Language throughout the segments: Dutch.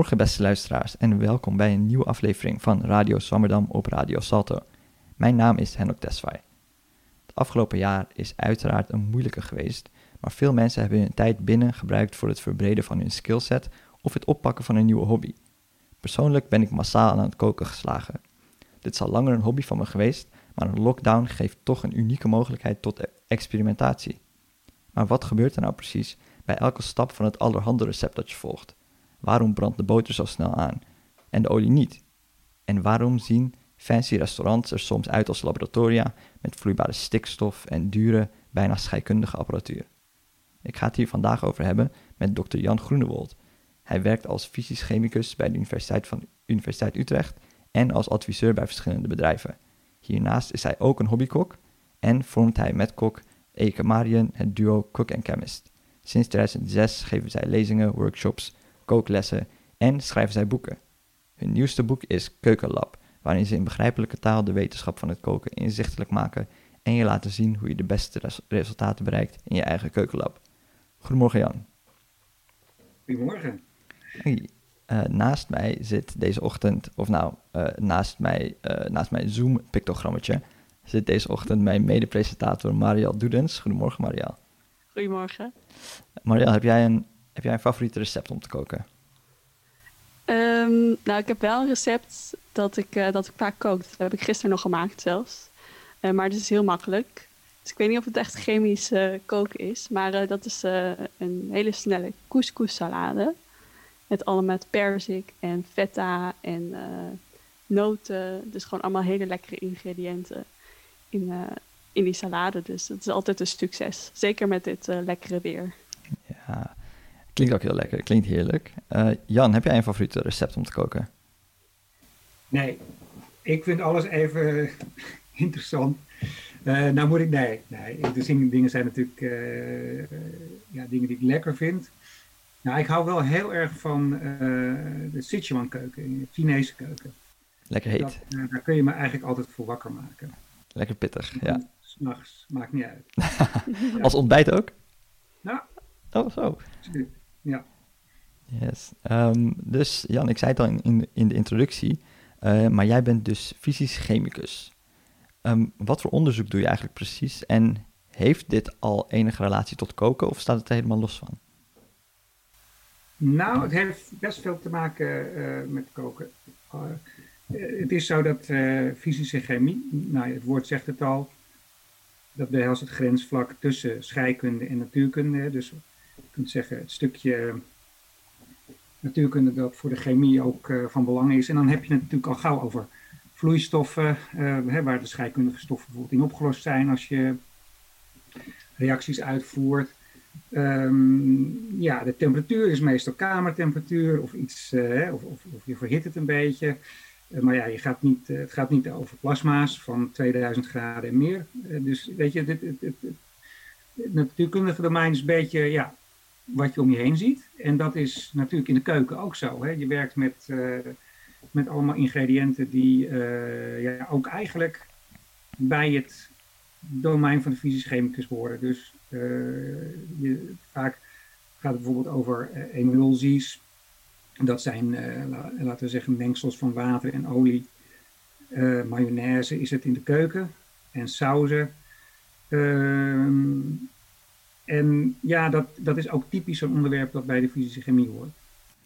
Goedemorgen beste luisteraars en welkom bij een nieuwe aflevering van Radio Zwammerdam op Radio Salto. Mijn naam is Henok Desvay. Het afgelopen jaar is uiteraard een moeilijke geweest, maar veel mensen hebben hun tijd binnen gebruikt voor het verbreden van hun skillset of het oppakken van een nieuwe hobby. Persoonlijk ben ik massaal aan het koken geslagen. Dit is al langer een hobby van me geweest, maar een lockdown geeft toch een unieke mogelijkheid tot experimentatie. Maar wat gebeurt er nou precies bij elke stap van het allerhande recept dat je volgt? Waarom brandt de boter zo snel aan en de olie niet? En waarom zien fancy restaurants er soms uit als laboratoria met vloeibare stikstof en dure, bijna scheikundige apparatuur? Ik ga het hier vandaag over hebben met Dr. Jan Groenewold. Hij werkt als fysisch chemicus bij de Universiteit van Universiteit Utrecht en als adviseur bij verschillende bedrijven. Hiernaast is hij ook een hobbykok en vormt hij met kok Eke Marian het duo Cook and Chemist. Sinds 2006 geven zij lezingen, workshops, kooklessen en schrijven zij boeken. Hun nieuwste boek is Keukenlab, waarin ze in begrijpelijke taal de wetenschap van het koken inzichtelijk maken en je laten zien hoe je de beste resultaten bereikt in je eigen keukenlab. Goedemorgen Jan. Goedemorgen. Hey, uh, naast mij zit deze ochtend, of nou, uh, naast, mij, uh, naast mijn Zoom-pictogrammetje, zit deze ochtend mijn mede-presentator Marielle Doedens. Goedemorgen Marielle. Goedemorgen. Marielle, heb jij een, heb jij een favoriet recept om te koken? Um, nou, ik heb wel een recept dat ik, dat ik vaak kook. Dat heb ik gisteren nog gemaakt zelfs. maar het is heel makkelijk. Dus ik weet niet of het echt chemisch koken is. Maar dat is een hele snelle couscous salade. Met allemaal met perzik en feta en noten. Dus gewoon allemaal hele lekkere ingrediënten in, in die salade. Dus het is altijd een succes. Zeker met dit lekkere weer. Ja, klinkt ook heel lekker. Klinkt heerlijk. Jan, heb jij een favoriete recept om te koken? Nee, ik vind alles even interessant. nou moet ik, nee, nee. De dingen zijn natuurlijk ja, dingen die ik lekker vind. Nou, ik hou wel heel erg van de Sichuan keuken, de Chinese keuken. Lekker heet. Dat, daar kun je me eigenlijk altijd voor wakker maken. Lekker pittig, ja. S'nachts, maakt niet uit. Als ontbijt ook? Ja. Oh, zo. Ja. Yes. Um, dus Jan, ik zei het al in, in, in de introductie, uh, maar jij bent dus fysisch chemicus. Um, wat voor onderzoek doe je eigenlijk precies en heeft dit al enige relatie tot koken of staat het er helemaal los van? Nou, het heeft best veel te maken uh, met koken. Uh, het is zo dat fysische chemie, nou, het woord zegt het al, dat behelst het grensvlak tussen scheikunde en natuurkunde. Dus kunt zeggen het stukje natuurkunde dat voor de chemie ook van belang is. En dan heb je het natuurlijk al gauw over vloeistoffen, hè, waar de scheikundige stoffen bijvoorbeeld in opgelost zijn als je reacties uitvoert. Um, ja, de temperatuur is meestal kamertemperatuur of iets, uh, of, of, of, je verhit het een beetje. Maar ja, je gaat niet, het gaat niet over plasma's van 2000 graden en meer. dus weet je, het, het, het, het, natuurkundige domein is een beetje ja, wat je om je heen ziet. En dat is natuurlijk in de keuken ook zo. Hè? Je werkt met, met allemaal ingrediënten die ja, ook eigenlijk bij het domein van de fysisch chemicus horen. Dus uh, je, vaak gaat het bijvoorbeeld over emulsies. Dat zijn, la, laten we zeggen, mengsels van water en olie. mayonaise is het in de keuken. En sauzen. Ehm, en ja, dat, dat is ook typisch een onderwerp dat bij de fysische chemie hoort.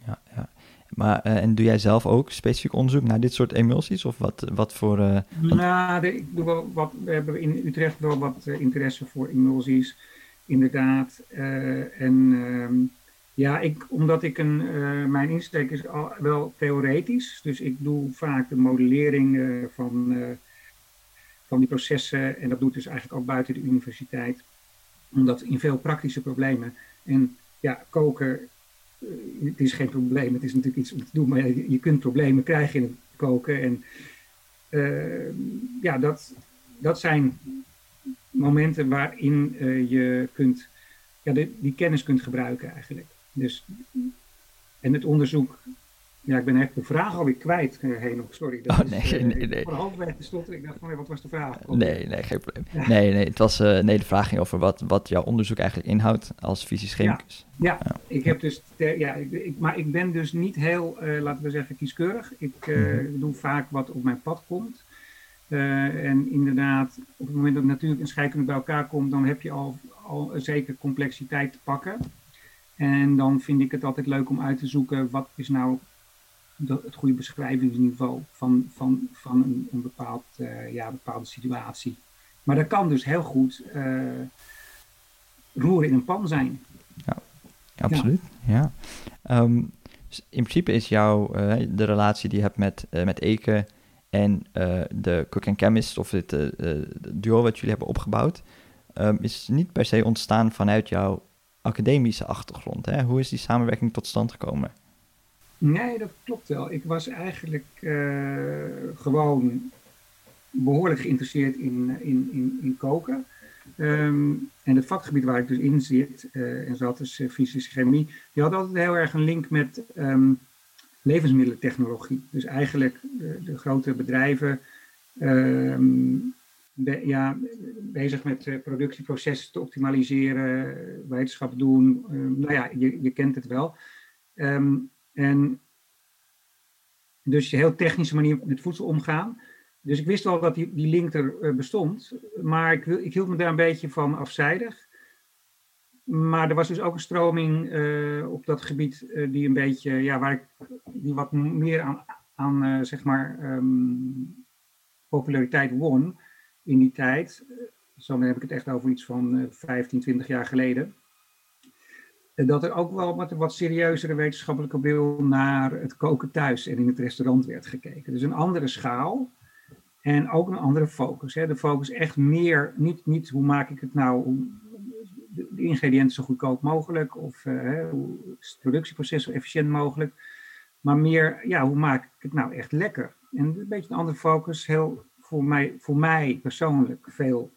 Ja, ja. Maar, uh, en doe jij zelf ook specifiek onderzoek naar dit soort emulsies? Of wat, wat voor... Uh, nou, de, ik doe wel wat, we hebben in Utrecht wel wat uh, interesse voor emulsies, inderdaad. en ehm, ja, ik, omdat ik een, mijn insteek is al wel theoretisch. Dus ik doe vaak de modellering van, van die processen. En dat doe ik dus eigenlijk ook buiten de universiteit. Omdat in veel praktische problemen... En ja, koken het is geen probleem, het is natuurlijk iets om te doen, maar je, kunt problemen krijgen in het koken. En uh, ja, dat, dat zijn momenten waarin uh, je kunt, ja, die kennis kunt gebruiken eigenlijk. Dus, en het onderzoek Ja, ik ben echt de vraag alweer kwijt, uh, Henok. Sorry. Dat oh, nee, is, uh, nee, nee. Ik halverwege te stotteren. Ik dacht van, wat was de vraag? Nee, nee, geen probleem. Nee, nee, het was, uh, nee, de vraag ging over wat, wat jouw onderzoek eigenlijk inhoudt als fysisch chemicus. Ja, ja, ik heb dus, ja, ik, ik, maar ik ben dus niet heel, laten we zeggen, kieskeurig. Ik mm. doe vaak wat op mijn pad komt. en inderdaad, op het moment dat natuurlijk een scheikunde bij elkaar komt, dan heb je al, al een zekere complexiteit te pakken. En dan vind ik het altijd leuk om uit te zoeken wat is nou het goede beschrijvingsniveau van, van, van een, een bepaald, uh, ja, bepaalde situatie. Maar dat kan dus heel goed uh, roeren in een pan zijn. Ja, absoluut. Ja. Dus in principe is jouw, uh, de relatie die je hebt met, met Eke en de Cook and Chemist, of het duo wat jullie hebben opgebouwd, um, is niet per se ontstaan vanuit jouw academische achtergrond. Hè? Hoe is die samenwerking tot stand gekomen? Nee, dat klopt wel. Ik was eigenlijk uh, gewoon behoorlijk geïnteresseerd in, in, in, in koken. Um, en het vakgebied waar ik dus in zit, uh, en zat dus fysische chemie, die had altijd heel erg een link met um, levensmiddelentechnologie. Dus eigenlijk de, grote bedrijven be, ja, bezig met productieprocessen te optimaliseren, wetenschap doen. nou ja, je, je kent het wel. Um, en dus een heel technische manier met voedsel omgaan. Dus ik wist wel dat die, die link er eh, bestond, maar ik, ik hield me daar een beetje van afzijdig. Maar er was dus ook een stroming uh, op dat gebied uh, die een beetje, ja, waar ik die wat meer aan, aan zeg maar, um, populariteit won in die tijd. Zo heb ik het echt over iets van 15, 20 jaar geleden dat er ook wel met een wat serieuzere wetenschappelijke bril naar het koken thuis en in het restaurant werd gekeken. Dus een andere schaal en ook een andere focus. Hè. De focus echt meer, niet, niet hoe maak ik het nou, de, ingrediënten zo goedkoop mogelijk of uh, hoe is het productieproces zo efficiënt mogelijk, maar meer, ja, hoe maak ik het nou echt lekker? En een beetje een andere focus, heel voor mij, voor mij persoonlijk veel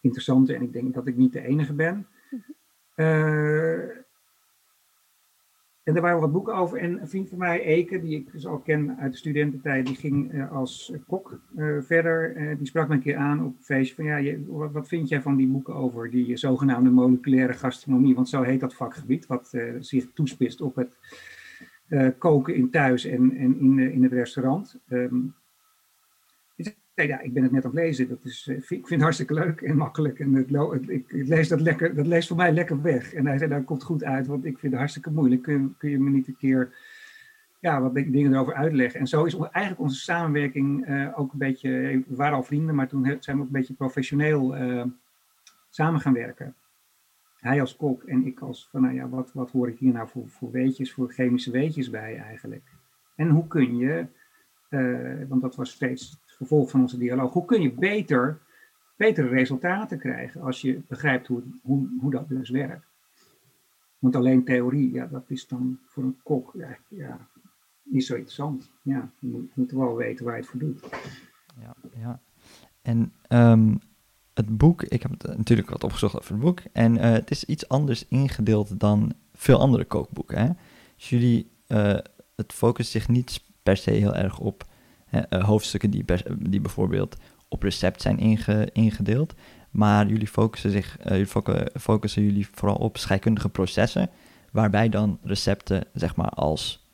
interessanter en ik denk dat ik niet de enige ben. Uh, en er waren wat boeken over. En een vriend van mij, Eke, die ik dus al ken uit de studententijd, die ging uh, als kok uh, verder. die sprak me een keer aan op een feestje van, ja, wat, vind jij van die boeken over die zogenaamde moleculaire gastronomie? Want zo heet dat vakgebied, wat zich toespitst op het koken in thuis en, en in, in het restaurant. Um, ja, ik ben het net aan het lezen. Dat is, eh, ik vind het hartstikke leuk en makkelijk. En het, ik, lees dat lekker, dat leest voor mij lekker weg. En hij zei, dat komt goed uit, want ik vind het hartstikke moeilijk. Kun, kun je me niet een keer ja, wat dingen erover uitleggen? En zo is eigenlijk onze samenwerking uh, ook een beetje, we waren al vrienden, maar toen zijn we ook een beetje professioneel uh, samen gaan werken. Hij als kok en ik als van, nou ja, wat, wat hoor ik hier nou voor, weetjes, voor chemische weetjes bij eigenlijk? En hoe kun je, want dat was steeds vervolg van onze dialoog. Hoe kun je beter, betere resultaten krijgen als je begrijpt hoe, hoe, hoe dat dus werkt? Want alleen theorie, ja, dat is dan voor een kok ja, ja, niet zo interessant. Ja, je moet, wel weten waar je het voor doet. Ja, ja. En um, het boek, ik heb het natuurlijk wat opgezocht over het boek. En uh, het is iets anders ingedeeld dan veel andere kookboeken. Hè? Dus jullie, uh, het focust zich niet per se heel erg op hoofdstukken die, die bijvoorbeeld op recept zijn inge, ingedeeld. Maar jullie focussen, zich, uh, jullie focussen jullie vooral op scheikundige processen, waarbij dan recepten zeg maar als,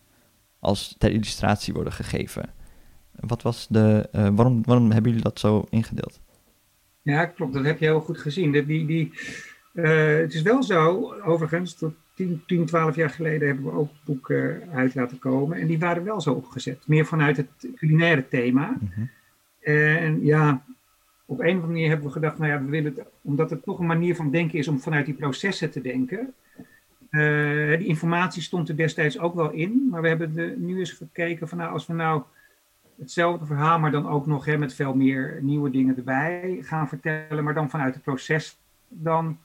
als ter illustratie worden gegeven. Wat was de, uh, waarom, waarom hebben jullie dat zo ingedeeld? Ja, klopt. Dat heb je heel goed gezien. Die, die, het is wel zo, overigens, dat 10, 10, 12 jaar geleden hebben we ook boeken uit laten komen. En die waren wel zo opgezet. Meer vanuit het culinaire thema. Mhm. En ja, op een of andere manier hebben we gedacht, nou ja, we willen het, omdat het toch een manier van denken is om vanuit die processen te denken. Uh, die informatie stond er destijds ook wel in, maar we hebben de, nu eens gekeken van nou, als we nou hetzelfde verhaal, maar dan ook nog hè, met veel meer nieuwe dingen erbij gaan vertellen, maar dan vanuit het proces, dan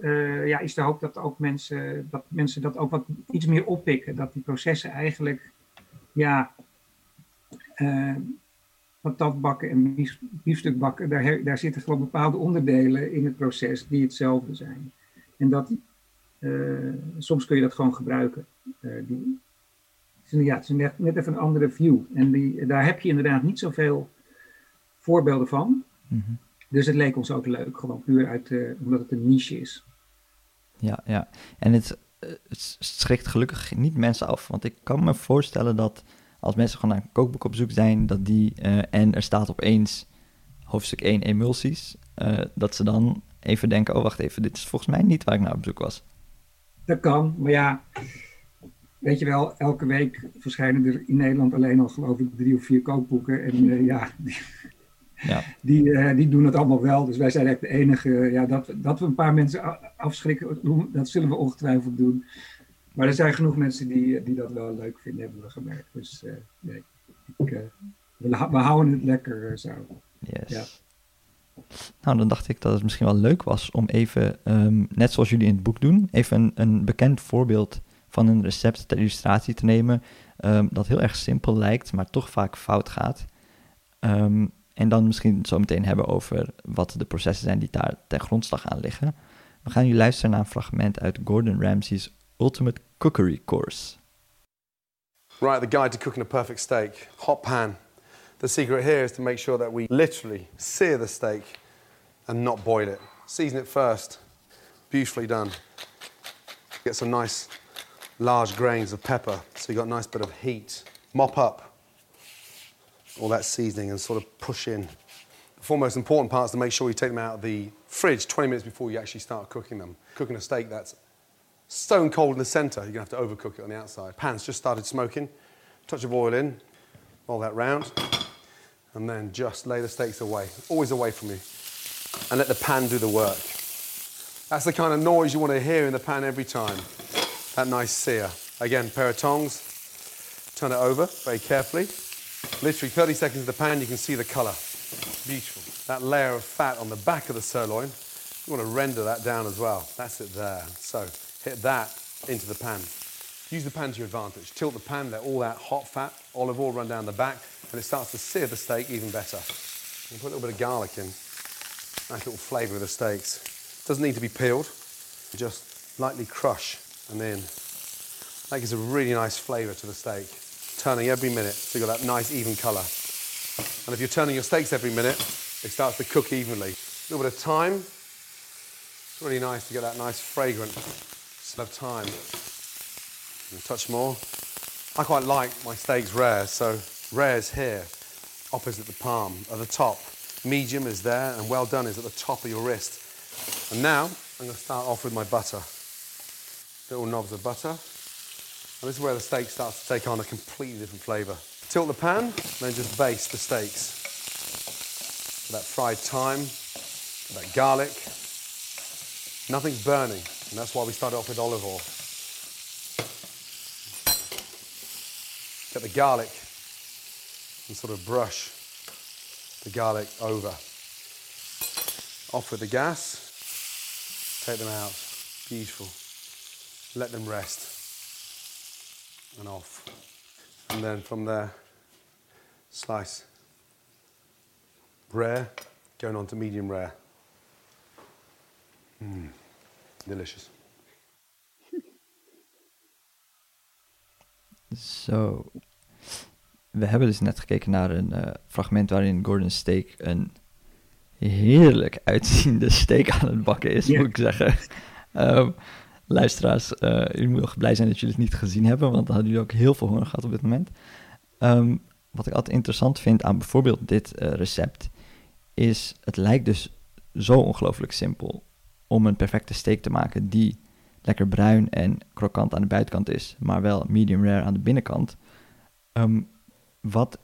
uh, ja, is de hoop dat ook mensen dat, mensen dat ook wat iets meer oppikken. Dat die processen eigenlijk, ja, uh, patatbakken en biefstukbakken, daar, daar zitten gewoon bepaalde onderdelen in het proces die hetzelfde zijn. En dat, uh, soms kun je dat gewoon gebruiken. die, ja, het is net, even een andere view. En die, daar heb je inderdaad niet zoveel voorbeelden van. Mhm. Dus het leek ons ook leuk, gewoon puur uit, uh, omdat het een niche is. Ja, ja. En het, eh, het schrikt gelukkig niet mensen af. Want ik kan me voorstellen dat als mensen gewoon naar een kookboek op zoek zijn, dat die, uh, en er staat opeens hoofdstuk 1 emulsies, uh, dat ze dan even denken, oh wacht even, dit is volgens mij niet waar ik naar op zoek was. Dat kan, maar ja, weet je wel, elke week verschijnen er in Nederland alleen al geloof ik drie of vier kookboeken. En uh, ja, ja. Die, uh, die doen het allemaal wel. Dus wij zijn echt de enige. Ja, dat, dat we een paar mensen afschrikken, dat zullen we ongetwijfeld doen. Maar er zijn genoeg mensen die, die dat wel leuk vinden, hebben we gemerkt. Dus uh, nee, ik, uh, we, we, houden het lekker zo. Yes. Ja. Nou, dan dacht ik dat het misschien wel leuk was om even, um, net zoals jullie in het boek doen, even een, een bekend voorbeeld van een recept ter illustratie te nemen. Um, dat heel erg simpel lijkt, maar toch vaak fout gaat. Um, en dan misschien zo meteen hebben over wat de processen zijn die daar ten grondslag aan liggen. We gaan nu luisteren naar een fragment uit Gordon Ramsay's Ultimate Cookery Course. Right, the guide to cooking a perfect steak. Hot pan. The secret here is to make sure that we literally sear the steak and not boil it. Season it first. Beautifully done. Get some nice large grains of pepper so you got a nice bit of heat. Mop up all that seasoning and sort of push in. The four most important parts to make sure you take them out of the fridge 20 minutes before you actually start cooking them. Cooking a steak that's stone cold in the center, you're gonna have to overcook it on the outside. Pan's just started smoking, touch of oil in, roll that round, and then just lay the steaks away, always away from you, and let the pan do the work. That's the kind of noise you want to hear in the pan every time. That nice sear. Again, pair of tongs, turn it over very carefully. Literally 30 seconds in the pan, you can see the colour. Beautiful. That layer of fat on the back of the sirloin, you want to render that down as well. That's it there. So hit that into the pan. Use the pan to your advantage. Tilt the pan, let all that hot fat, olive oil run down the back, and it starts to sear the steak even better. Put a little bit of garlic in. Nice little flavour of the steaks. Doesn't need to be peeled. Just lightly crush and then that gives a really nice flavour to the steak turning every minute so you've got that nice even colour. And if you're turning your steaks every minute, it starts to cook evenly. A little bit of thyme. It's really nice to get that nice fragrant smell of thyme. And touch more. I quite like my steaks rare, so rare is here, opposite the palm, at the top. Medium is there, and well done is at the top of your wrist. And now I'm going to start off with my butter. Little knobs of butter. And this is where the steak starts to take on a completely different flavour. Tilt the pan, then just baste the steaks. That fried thyme, that garlic. Nothing's burning, and that's why we start off with olive oil. Get the garlic and sort of brush the garlic over. Off with the gas, take them out. Beautiful. Let them rest and off. And then from there, slice. Rare, going on to medium rare. Mm, delicious. Zo. We hebben dus net gekeken naar een uh, fragment waarin Gordon Steak een heerlijk uitziende steak aan het bakken is, yeah. moet ik zeggen. Um, luisteraars, uh, jullie moeten blij zijn dat jullie het niet gezien hebben, want dan hadden jullie ook heel veel honger gehad op dit moment. Um, wat ik altijd interessant vind aan bijvoorbeeld dit uh, recept, is het lijkt dus zo ongelooflijk simpel om een perfecte steak te maken die lekker bruin en krokant aan de buitenkant is, maar wel medium rare aan de binnenkant. Um, wat,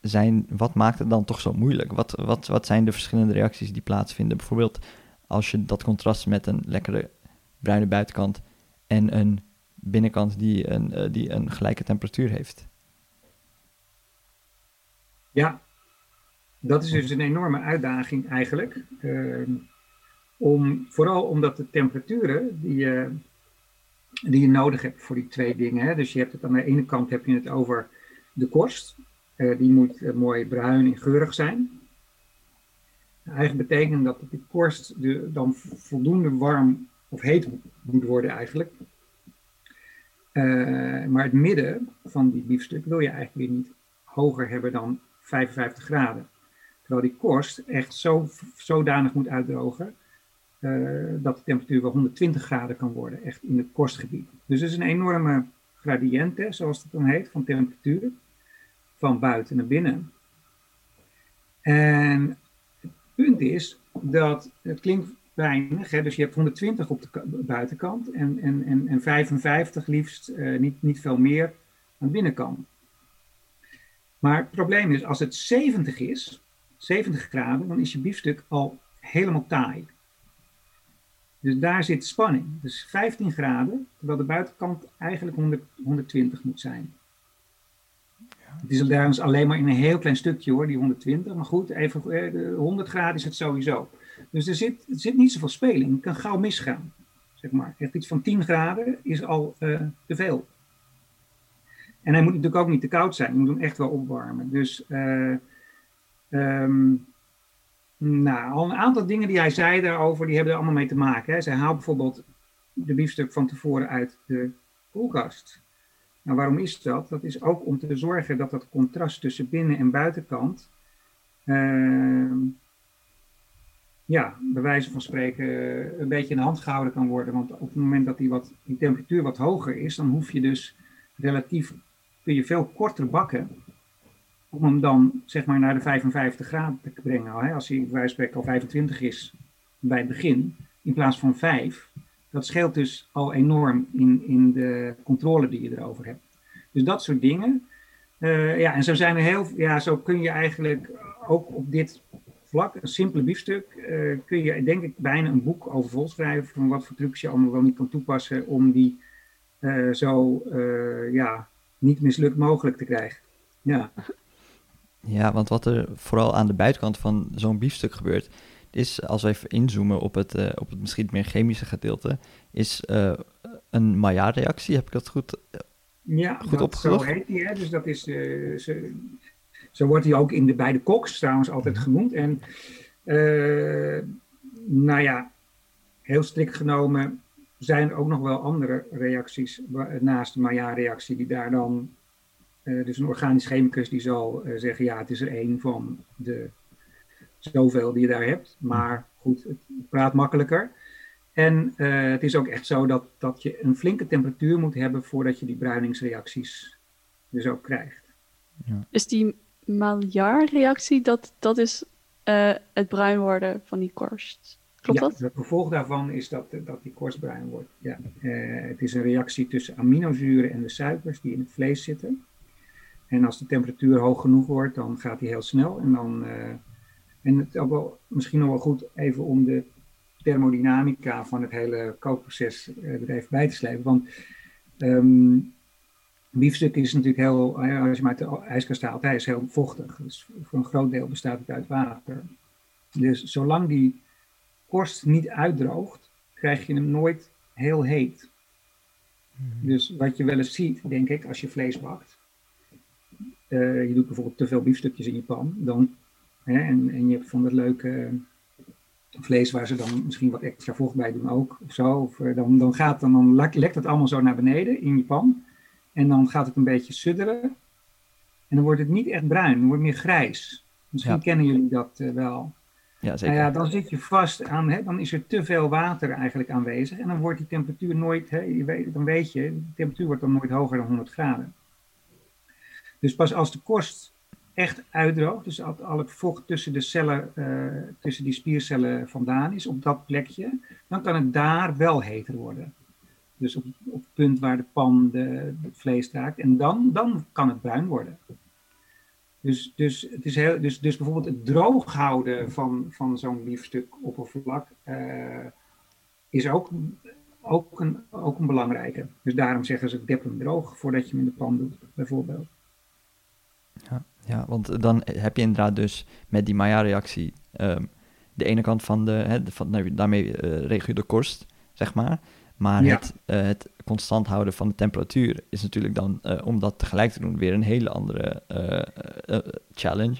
zijn, wat maakt het dan toch zo moeilijk? Wat, wat, wat zijn de verschillende reacties die plaatsvinden? Bijvoorbeeld als je dat contrast met een lekkere bruine buitenkant en een binnenkant die een, uh, die een gelijke temperatuur heeft. Ja, dat is dus een enorme uitdaging eigenlijk. Uh, om, vooral omdat de temperaturen die je, die je nodig hebt voor die twee dingen. Hè, dus je hebt het aan de ene kant heb je het over de korst. Uh, die moet mooi bruin en geurig zijn. Eigenlijk betekent dat de korst de, dan voldoende warm of heet moet worden eigenlijk. Eh, maar het midden van die biefstuk wil je eigenlijk weer niet hoger hebben dan 55 graden. Terwijl die korst echt zo, zodanig moet uitdrogen uh, dat de temperatuur wel 120 graden kan worden, echt in het korstgebied. Dus het is een enorme gradient, hè, zoals dat dan heet, van temperatuur, van buiten naar binnen. En het punt is dat, het klinkt weinig, hè, dus je hebt 120 op de buitenkant en, en, en, en 55 liefst, uh, niet, niet veel meer aan de binnenkant. Maar het probleem is, als het 70 is, 70 graden, dan is je biefstuk al helemaal taai. Dus daar zit spanning. Dus 15 graden, terwijl de buitenkant eigenlijk 100, 120 moet zijn. Het is trouwens alleen maar in een heel klein stukje hoor, die 120. Maar goed, even 100 eh, graden is het sowieso. Dus er zit, zit niet zoveel speling. Het kan gauw misgaan. Zeg maar. Echt iets van 10 graden is al uh, te veel. En hij moet natuurlijk ook niet te koud zijn. Je moet hem echt wel opwarmen. Dus uh, um, nou, al een aantal dingen die hij zei daarover, die hebben er allemaal mee te maken. Hè. Zij haalt bijvoorbeeld de biefstuk van tevoren uit de koelkast. Nou, waarom is dat? Dat is ook om te zorgen dat dat contrast tussen binnen- en buitenkant, uh, ja, bij wijze van spreken, een beetje in de hand gehouden kan worden. Want op het moment dat die, wat, temperatuur wat hoger is, dan hoef je dus relatief, kun je veel korter bakken om hem dan zeg maar naar de 55 graden te brengen. Als hij bij wijze van spreken al 25 is bij het begin, in plaats van 5. Dat scheelt dus al enorm in, in de controle die je erover hebt. Dus dat soort dingen. Uh, ja, en zo zijn er heel, ja, zo kun je eigenlijk ook op dit vlak, een simpele biefstuk, uh, kun je denk ik bijna een boek over vol schrijven van wat voor trucs je allemaal wel niet kan toepassen om die uh, zo ja, niet mislukt mogelijk te krijgen. Ja. Ja, want wat er vooral aan de buitenkant van zo'n biefstuk gebeurt, is, als we even inzoomen op het, op het misschien meer chemische gedeelte, is een Maillard-reactie. Heb ik dat goed, ja, goed opgezocht? zo heet die. Hè? Dus dat is, zo, wordt hij ook in de beide koks trouwens altijd mhm. genoemd. En nou ja, heel strikt genomen zijn er ook nog wel andere reacties naast de Maillard-reactie die daar dan uh, dus een organisch chemicus die zal uh, zeggen, ja, het is er één van de zoveel die je daar hebt. Maar goed, het praat makkelijker. En uh, het is ook echt zo dat, dat je een flinke temperatuur moet hebben voordat je die bruiningsreacties dus ook krijgt. Ja. Dus die Maillard-reactie, dat, dat is het bruin worden van die korst? Klopt ja, dat? Het gevolg daarvan is dat, dat die korst bruin wordt. Ja. het is een reactie tussen aminozuren en de suikers die in het vlees zitten. En als de temperatuur hoog genoeg wordt, dan gaat hij heel snel. En, dan, uh, en het is ook wel, misschien nog wel goed even om de thermodynamica van het hele kookproces er even bij te slepen. Want um, biefstuk is natuurlijk heel, als je hem uit de ijskast haalt, hij is heel vochtig. Dus voor een groot deel bestaat het uit water. Dus zolang die korst niet uitdroogt, krijg je hem nooit heel heet. Mhm. Dus wat je wel eens ziet, denk ik, als je vlees bakt, uh, je doet bijvoorbeeld te veel biefstukjes in je pan, dan, hè, en, en je hebt van dat leuke vlees waar ze dan misschien wat extra vocht bij doen ook, of zo, of, uh, dan, dan, gaat, dan, dan lekt het allemaal zo naar beneden in je pan, en dan gaat het een beetje sudderen, en dan wordt het niet echt bruin, dan wordt meer grijs. Misschien ja. kennen jullie dat wel. Ja, zeker. Nou ja, dan zit je vast aan, hè, dan is er te veel water eigenlijk aanwezig, en dan wordt die temperatuur nooit, hè, je weet, dan weet je, de temperatuur wordt dan nooit hoger dan 100 graden. Dus pas als de korst echt uitdroogt, dus al, al het vocht tussen de cellen, uh, tussen die spiercellen vandaan is, op dat plekje, dan kan het daar wel heter worden. Dus op, het punt waar de pan de, het vlees raakt. En dan, dan kan het bruin worden. Dus, dus, het is heel, dus, dus bijvoorbeeld het droog houden van, van zo'n biefstuk oppervlak uh, is ook, ook, een, ook een belangrijke. Dus daarom zeggen ze dep hem droog voordat je hem in de pan doet, bijvoorbeeld. Ja, ja, want dan heb je inderdaad dus met die Maillard-reactie um, de ene kant van de, van, nou, daarmee uh, regel je de korst, zeg maar. Maar ja. het, uh, het constant houden van de temperatuur is natuurlijk dan, uh, om dat tegelijk te doen, weer een hele andere challenge.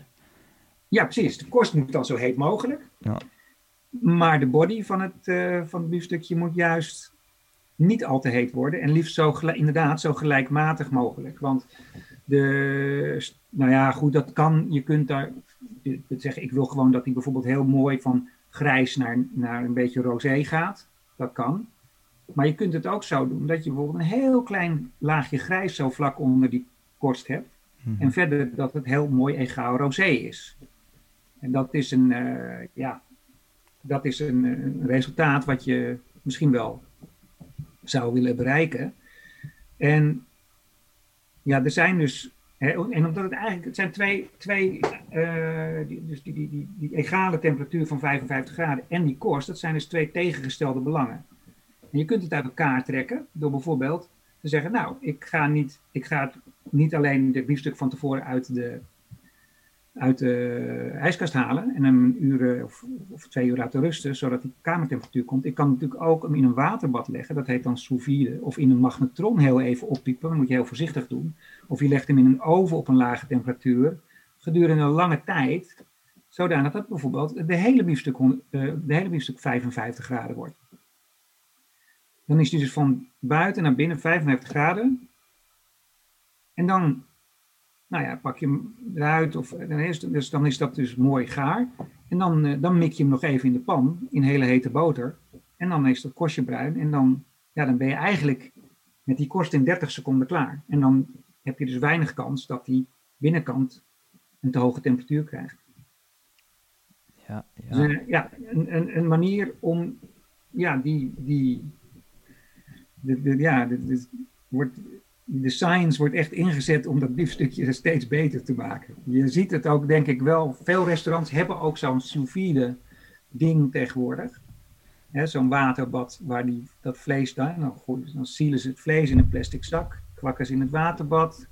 Ja, precies. De korst moet dan zo heet mogelijk. Ja. Maar de body van het, van het biefstukje moet juist niet al te heet worden. En liefst zo, inderdaad zo gelijkmatig mogelijk. Want de, nou ja, goed, dat kan. Je kunt daar zeggen, ik wil gewoon dat hij bijvoorbeeld heel mooi van grijs naar, naar een beetje roze gaat. Dat kan. Maar je kunt het ook zo doen dat je bijvoorbeeld een heel klein laagje grijs zo vlak onder die korst hebt. Mhm. En verder dat het heel mooi egaal rosé is. En dat is een, uh, ja, dat is een, een, resultaat wat je misschien wel zou willen bereiken. En ja, er zijn dus. Hè, en omdat het eigenlijk. Het zijn twee. twee uh, die, dus die, die, die, die egale temperatuur van 55 graden en die korst. Dat zijn dus twee tegengestelde belangen. En je kunt het uit elkaar trekken door bijvoorbeeld te zeggen: Nou, ik ga niet, ik ga niet alleen de biefstuk van tevoren uit de, uit de ijskast halen en hem een uur of, of twee uur laten rusten, zodat die kamertemperatuur komt. Ik kan natuurlijk ook hem in een waterbad leggen, dat heet dan sous vide, of in een magnetron heel even oppiepen, dat moet je heel voorzichtig doen. Of je legt hem in een oven op een lage temperatuur gedurende een lange tijd, zodanig dat bijvoorbeeld de hele biefstuk, eh, de hele biefstuk 55 graden wordt. Dan is die dus van buiten naar binnen 55 graden. En dan, nou ja, pak je hem eruit. Of, dan, is, dus dan is dat dus mooi gaar. En dan, eh, dan mik je hem nog even in de pan, in hele hete boter. En dan is dat korstje bruin. En dan, ja, dan ben je eigenlijk met die korst in 30 seconden klaar. En dan heb je dus weinig kans dat die binnenkant een te hoge temperatuur krijgt. Ja, ja. Dus, uh, ja een, een, een, manier om ja, die, die, de, ja, de, wordt, de science wordt echt ingezet om dat biefstukje steeds beter te maken. Je ziet het ook, denk ik wel. Veel restaurants hebben ook zo'n sous vide ding tegenwoordig. Zo'n waterbad waar die, dat vlees dan, dan, dan zielen ze het vlees in een plastic zak, kwakken ze in het waterbad,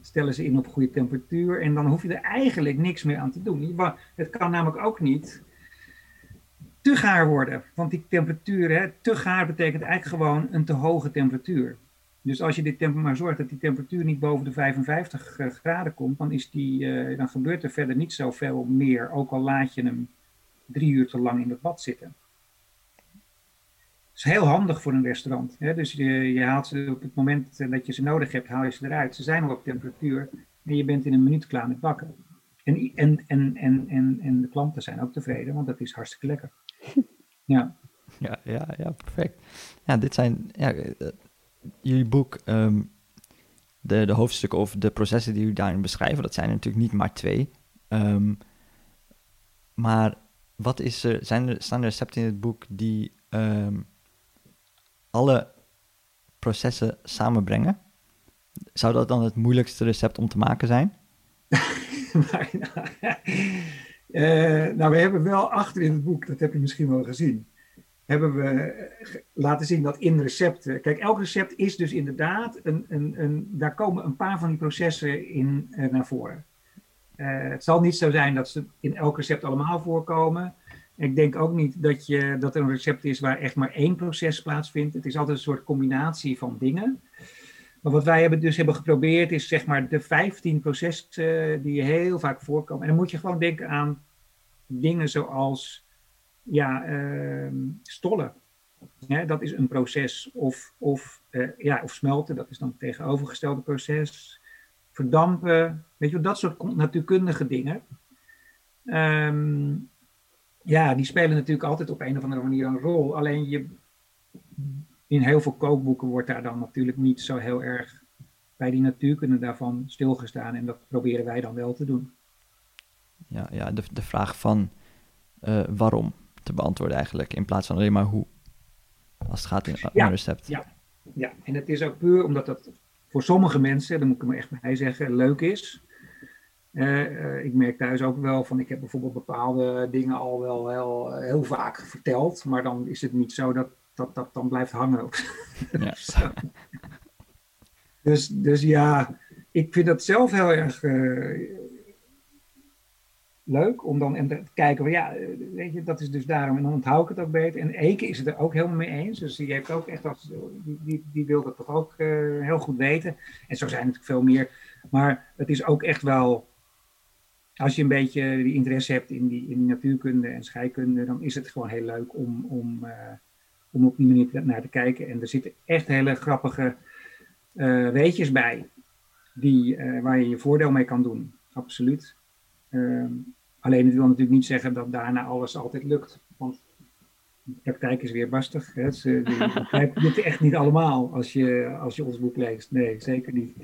stellen ze in op goede temperatuur en dan hoef je er eigenlijk niks meer aan te doen. Het kan namelijk ook niet te gaar worden. Want die temperatuur, hè, te gaar betekent eigenlijk gewoon een te hoge temperatuur. Dus als je dit tempo maar zorgt dat die temperatuur niet boven de 55 eh, graden komt, dan, is die, uh, dan gebeurt er verder niet zoveel meer, ook al laat je hem drie uur te lang in het bad zitten. Het is heel handig voor een restaurant. Hè? Dus je, je, haalt ze op het moment dat je ze nodig hebt, haal je ze eruit. Ze zijn al op temperatuur en je bent in een minuut klaar met bakken. En, en, en, en, en, en de klanten zijn ook tevreden, want dat is hartstikke lekker. Ja. Ja, ja, ja, perfect. Ja, dit zijn ja, uh, jullie boek, um, de, de hoofdstukken of de processen die jullie daarin beschrijven, dat zijn er natuurlijk niet maar twee. Um, maar wat is er, zijn er, staan er recepten in het boek die um, alle processen samenbrengen? Zou dat dan het moeilijkste recept om te maken zijn? maar, uh, nou, we hebben wel achter in het boek, dat heb je misschien wel gezien, hebben we laten zien dat in recepten. Kijk, elk recept is dus inderdaad een. een, een daar komen een paar van die processen in uh, naar voren. Het zal niet zo zijn dat ze in elk recept allemaal voorkomen. Ik denk ook niet dat, je, dat er een recept is waar echt maar één proces plaatsvindt. Het is altijd een soort combinatie van dingen. Maar wat wij hebben dus hebben geprobeerd is zeg maar de 15 processen die heel vaak voorkomen. En dan moet je gewoon denken aan dingen zoals ja, uh, stollen. dat is een proces. Of, of, uh, ja, of smelten, dat is dan het tegenovergestelde proces. Verdampen, weet je, dat soort natuurkundige dingen. Um, ja, die spelen natuurlijk altijd op een of andere manier een rol. Alleen je, in heel veel kookboeken wordt daar dan natuurlijk niet zo heel erg bij die natuurkunde daarvan stilgestaan. En dat proberen wij dan wel te doen. Ja, ja de, de vraag van uh, waarom te beantwoorden eigenlijk, in plaats van alleen maar hoe. Als het gaat in een recept. Ja. ja, en het is ook puur omdat dat voor sommige mensen, daar moet ik me echt bij zeggen, leuk is. Uh, ik merk thuis ook wel van, ik heb bijvoorbeeld bepaalde dingen al wel heel, heel vaak verteld, maar dan is het niet zo dat dat, dat dan blijft hangen. Ja. dus, dus ja, ik vind dat zelf heel erg uh, leuk om dan en te kijken, van, ja, weet je, dat is dus daarom en dan onthoud ik het ook beter. En Eke is het er ook helemaal mee eens, dus die heeft ook echt, als, die, die, die wil dat toch ook uh, heel goed weten. En zo zijn er natuurlijk veel meer, maar het is ook echt wel als je een beetje die interesse hebt in die, in natuurkunde en scheikunde, dan is het gewoon heel leuk om, om, uh, om op die manier naar te kijken. En er zitten echt hele grappige uh, weetjes bij, die, waar je je voordeel mee kan doen. Absoluut. Ehm, alleen het wil natuurlijk niet zeggen dat daarna alles altijd lukt. Want de praktijk is weer bastig. Hè? Ze begrijpen het echt niet allemaal als je, als je ons boek leest. Nee, zeker niet.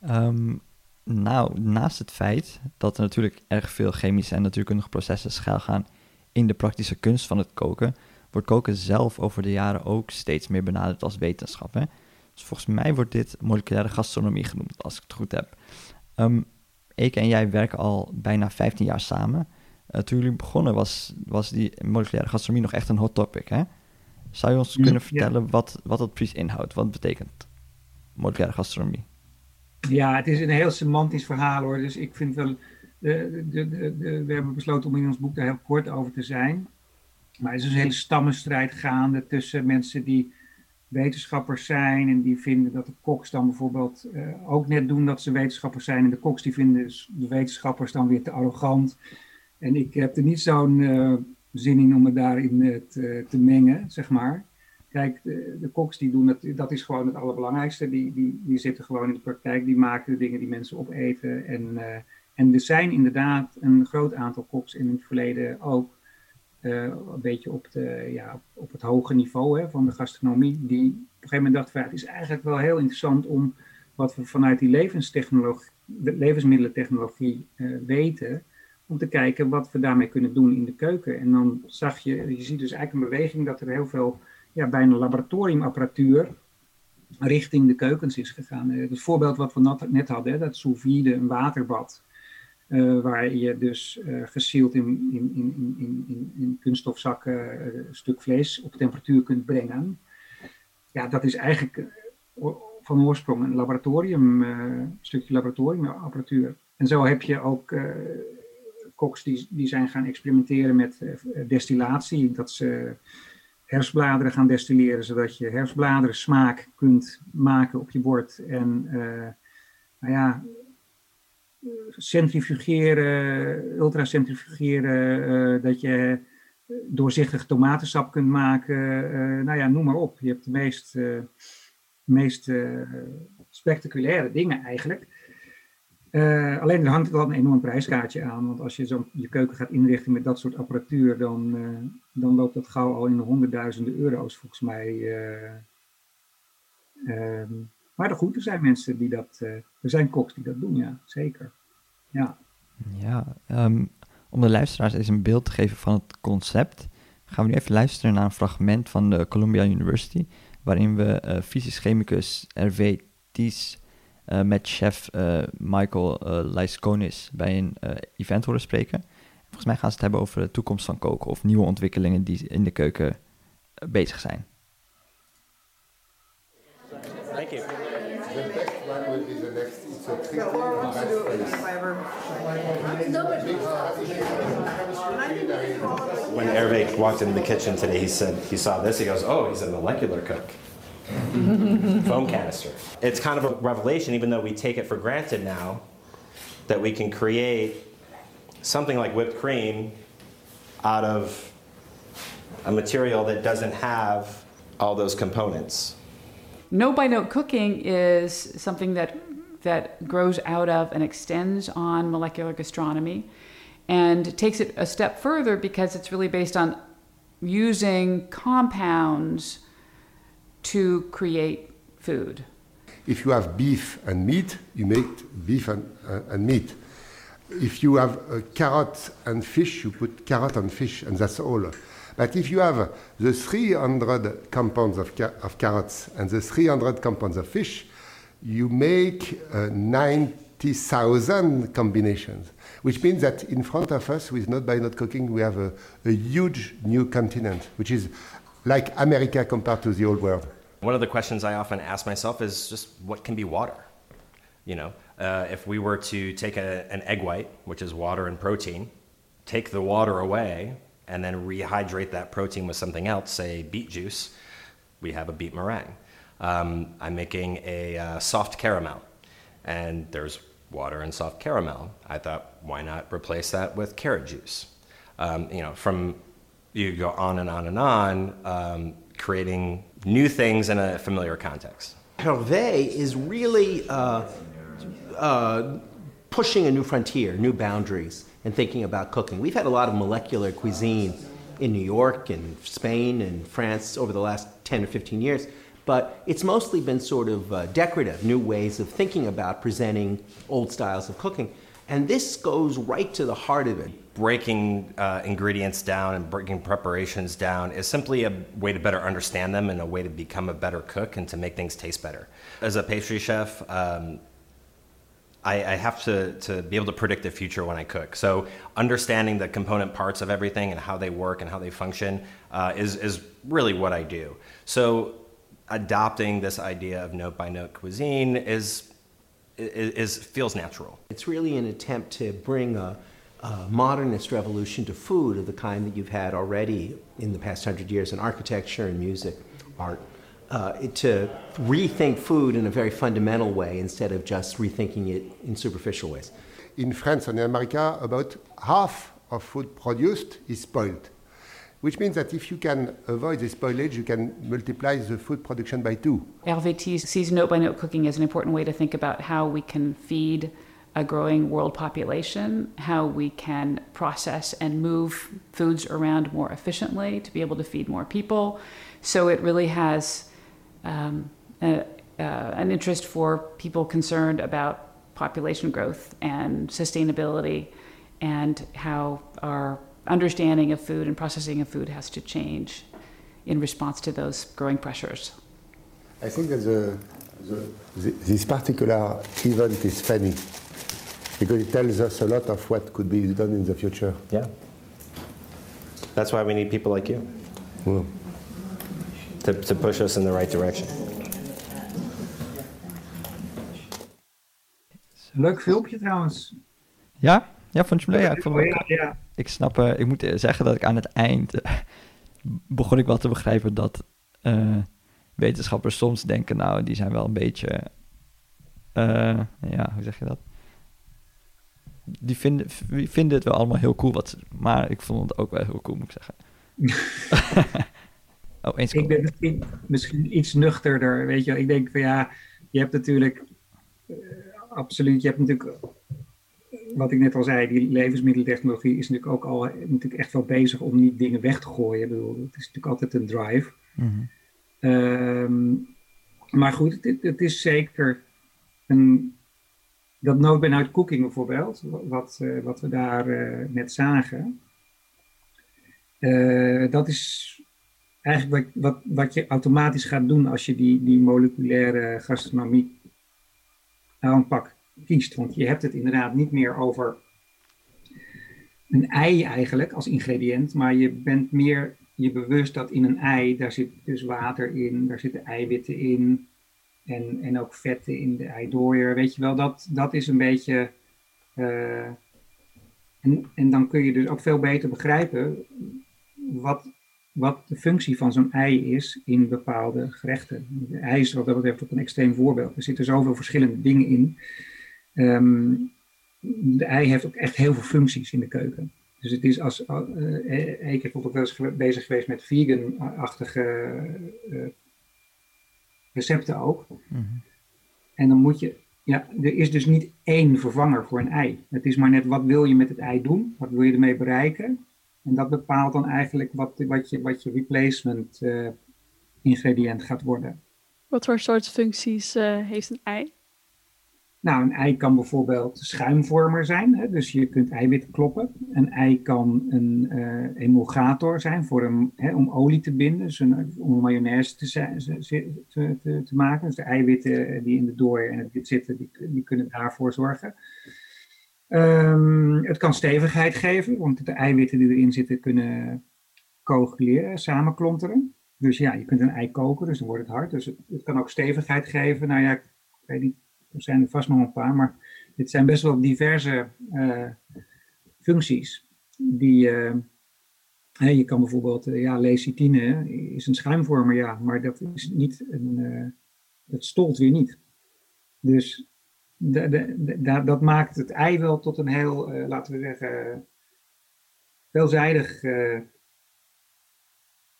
Ehm, nou, naast het feit dat er natuurlijk erg veel chemische en natuurkundige processen schuilgaan in de praktische kunst van het koken, wordt koken zelf over de jaren ook steeds meer benaderd als wetenschap. Hè? Dus volgens mij wordt dit moleculaire gastronomie genoemd, als ik het goed heb. Um, ik en jij werken al bijna 15 jaar samen. Uh, toen jullie begonnen was, was die moleculaire gastronomie nog echt een hot topic. Hè? Zou je ons kunnen vertellen wat, wat dat precies inhoudt? Wat betekent moleculaire gastronomie? Ja, het is een heel semantisch verhaal hoor. Dus ik vind wel. De, de, de, we hebben besloten om in ons boek daar heel kort over te zijn. Maar er is een hele stammenstrijd gaande tussen mensen die wetenschappers zijn en die vinden dat de koks dan bijvoorbeeld uh, ook net doen dat ze wetenschappers zijn. En de koks die vinden de wetenschappers dan weer te arrogant. En ik heb er niet zo'n uh, zin in om me daarin uh, te, te, mengen, zeg maar. Kijk, de, de koks die doen dat, dat is gewoon het allerbelangrijkste. Die, die, die zitten gewoon in de praktijk, die maken de dingen die mensen opeten. En, en er zijn inderdaad een groot aantal koks in het verleden ook uh, een beetje op, de, ja, op het hoge niveau hè, van de gastronomie, die op een gegeven moment dacht van, het is eigenlijk wel heel interessant om wat we vanuit die levenstechnologie, levensmiddelentechnologie uh, weten, om te kijken wat we daarmee kunnen doen in de keuken. En dan zag je, je ziet dus eigenlijk een beweging dat er heel veel, ja, bijna laboratoriumapparatuur richting de keukens is gegaan. Uh, het voorbeeld wat we net hadden, dat sous vide, een waterbad. Uh, waar je dus uh, in, in, in, in, in kunststofzakken uh, een stuk vlees op temperatuur kunt brengen. Ja, dat is eigenlijk van oorsprong een laboratorium, een stukje laboratoriumapparatuur. En zo heb je ook koks die, die zijn gaan experimenteren met destillatie. Dat ze herfstbladeren gaan destilleren, zodat je herfstbladeren smaak kunt maken op je bord. En nou ja, centrifugeren, ultracentrifugeren, uh, dat je doorzichtig tomatensap kunt maken. Uh, nou ja, noem maar op. Je hebt de meest, meest spectaculaire dingen eigenlijk. alleen er hangt wel een enorm prijskaartje aan. Want als je zo je keuken gaat inrichten met dat soort apparatuur, dan, dan loopt dat gauw al in de honderdduizenden euro's volgens mij. Ehm, maar goed, er zijn mensen die dat, uh, er zijn koks die dat doen, ja, zeker. Ja, ja um, om de luisteraars eens een beeld te geven van het concept, gaan we nu even luisteren naar een fragment van de Columbia University, waarin we uh, fysisch chemicus R.V. Ties uh, met chef Michael Lyskonis bij een event horen spreken. Volgens mij gaan ze het hebben over de toekomst van koken of nieuwe ontwikkelingen die in de keuken bezig zijn. Thank you. Hervé walked into the kitchen today, he said he saw this. He goes, "Oh, he's a molecular cook." Foam canister. It's kind of a revelation, even though we take it for granted now, that we can create something like whipped cream out of a material that doesn't have all those components. Note by note cooking is something that that grows out of and extends on molecular gastronomy and takes it a step further because it's really based on using compounds to create food. If you have beef and meat, you make beef and, uh, and meat. If you have uh, carrot and fish, you put carrot and fish, and that's all. But if you have the 300 compounds of, ca of carrots and the 300 compounds of fish, you make uh, 90,000 combinations, which means that in front of us, with Not by Not Cooking, we have a, a huge new continent, which is like America compared to the old world. One of the questions I often ask myself is just what can be water? You know, uh, if we were to take a, an egg white, which is water and protein, take the water away, and then rehydrate that protein with something else, say beet juice, we have a beet meringue. Um, I'm making a uh, soft caramel, and there's water and soft caramel. I thought, why not replace that with carrot juice? Um, you know, from you go on and on and on, um, creating new things in a familiar context. Hervé is really uh, uh, pushing a new frontier, new boundaries, and thinking about cooking. We've had a lot of molecular cuisine in New York and Spain and France over the last 10 or 15 years, but it's mostly been sort of uh, decorative, new ways of thinking about presenting old styles of cooking. And this goes right to the heart of it. Breaking uh, ingredients down and breaking preparations down is simply a way to better understand them and a way to become a better cook and to make things taste better. As a pastry chef, um, I, I, have to, to be able to predict the future when I cook. So understanding the component parts of everything and how they work and how they function uh, is, is really what I do. So adopting this idea of note by note cuisine is, is, is, feels natural. It's really an attempt to bring a, a modernist revolution to food of the kind that you've had already in the past hundred years in architecture and music, art. Uh, to rethink food in a very fundamental way instead of just rethinking it in superficial ways. In France and in America, about half of food produced is spoiled, which means that if you can avoid the spoilage, you can multiply the food production by two. Hervé sees note by note cooking as an important way to think about how we can feed a growing world population, how we can process and move foods around more efficiently to be able to feed more people. So it really has um, a, uh, an interest for people concerned about population growth and sustainability and how our understanding of food and processing of food has to change in response to those growing pressures. I think that the, the, this particular event is funny because it tells us a lot of what could be done in the future. Yeah. That's why we need people like you. Well. To, to push us in the right direction. Leuk filmpje trouwens. Ja? Ja, vond je hem leuk? Ja, ik, vond ja, ja. ik snap, uh, ik moet zeggen dat ik aan het eind uh, begon ik wel te begrijpen dat uh, wetenschappers soms denken, nou, die zijn wel een beetje, ja, hoe zeg je dat? Die vinden, vinden het wel allemaal heel cool, wat, maar ik vond het ook wel heel cool, moet ik zeggen. oh, eens ik ben misschien, misschien iets nuchterder, weet je Ik denk van ja, je hebt natuurlijk absoluut. Je hebt natuurlijk, wat ik net al zei, die levensmiddeltechnologie is natuurlijk ook al natuurlijk echt wel bezig om niet dingen weg te gooien. Ik bedoel, het is natuurlijk altijd een drive. Mhm. Ehm, maar goed, het, het, is zeker een, dat uit cooking bijvoorbeeld, wat, uh, wat we daar uh, net zagen. Uh, dat is eigenlijk wat, wat, wat je automatisch gaat doen als je die, die moleculaire gastronomie aanpak kiest. Want je hebt het inderdaad niet meer over een ei eigenlijk als ingrediënt, maar je bent meer je bewust dat in een ei, daar zit dus water in, daar zitten eiwitten in en, en ook vetten in de eidooier. Weet je wel, dat, dat is een beetje. Uh, en, en dan kun je dus ook veel beter begrijpen wat, wat de functie van zo'n ei is in bepaalde gerechten. De ei is wat dat betreft ook een extreem voorbeeld. Er zitten zoveel verschillende dingen in. Um, de ei heeft ook echt heel veel functies in de keuken. Dus het is als. Uh, ik heb ook wel eens bezig geweest met vegan-achtige uh, recepten ook. Mm-hmm. En dan moet je. Ja, er is dus niet één vervanger voor een ei. Het is maar net wat wil je met het ei doen? Wat wil je ermee bereiken? En dat bepaalt dan eigenlijk wat, wat, je, wat je replacement uh, ingrediënt gaat worden. Wat voor soort functies uh, heeft een ei? Nou, een ei kan bijvoorbeeld schuimvormer zijn, hè, dus je kunt eiwitten kloppen. Een ei kan een uh, emulgator zijn voor een, hè, om olie te binden, dus om een mayonaise te, te, te, te, maken. Dus de eiwitten die in de door en het zitten, die, die kunnen daarvoor zorgen. Um, het kan stevigheid geven, want de eiwitten die erin zitten kunnen coaguleren, samenklonteren. Dus ja, je kunt een ei koken, dus dan wordt het hard. Dus het, het kan ook stevigheid geven. Nou ja, ik weet niet, er zijn er vast nog een paar, maar dit zijn best wel diverse uh, functies. Die, uh, hey, je kan bijvoorbeeld, uh, ja, lecithine is een schuimvormer, ja, maar dat is niet een, dat stolt weer niet. Dus de, de, dat maakt het ei wel tot een heel, laten we zeggen, veelzijdig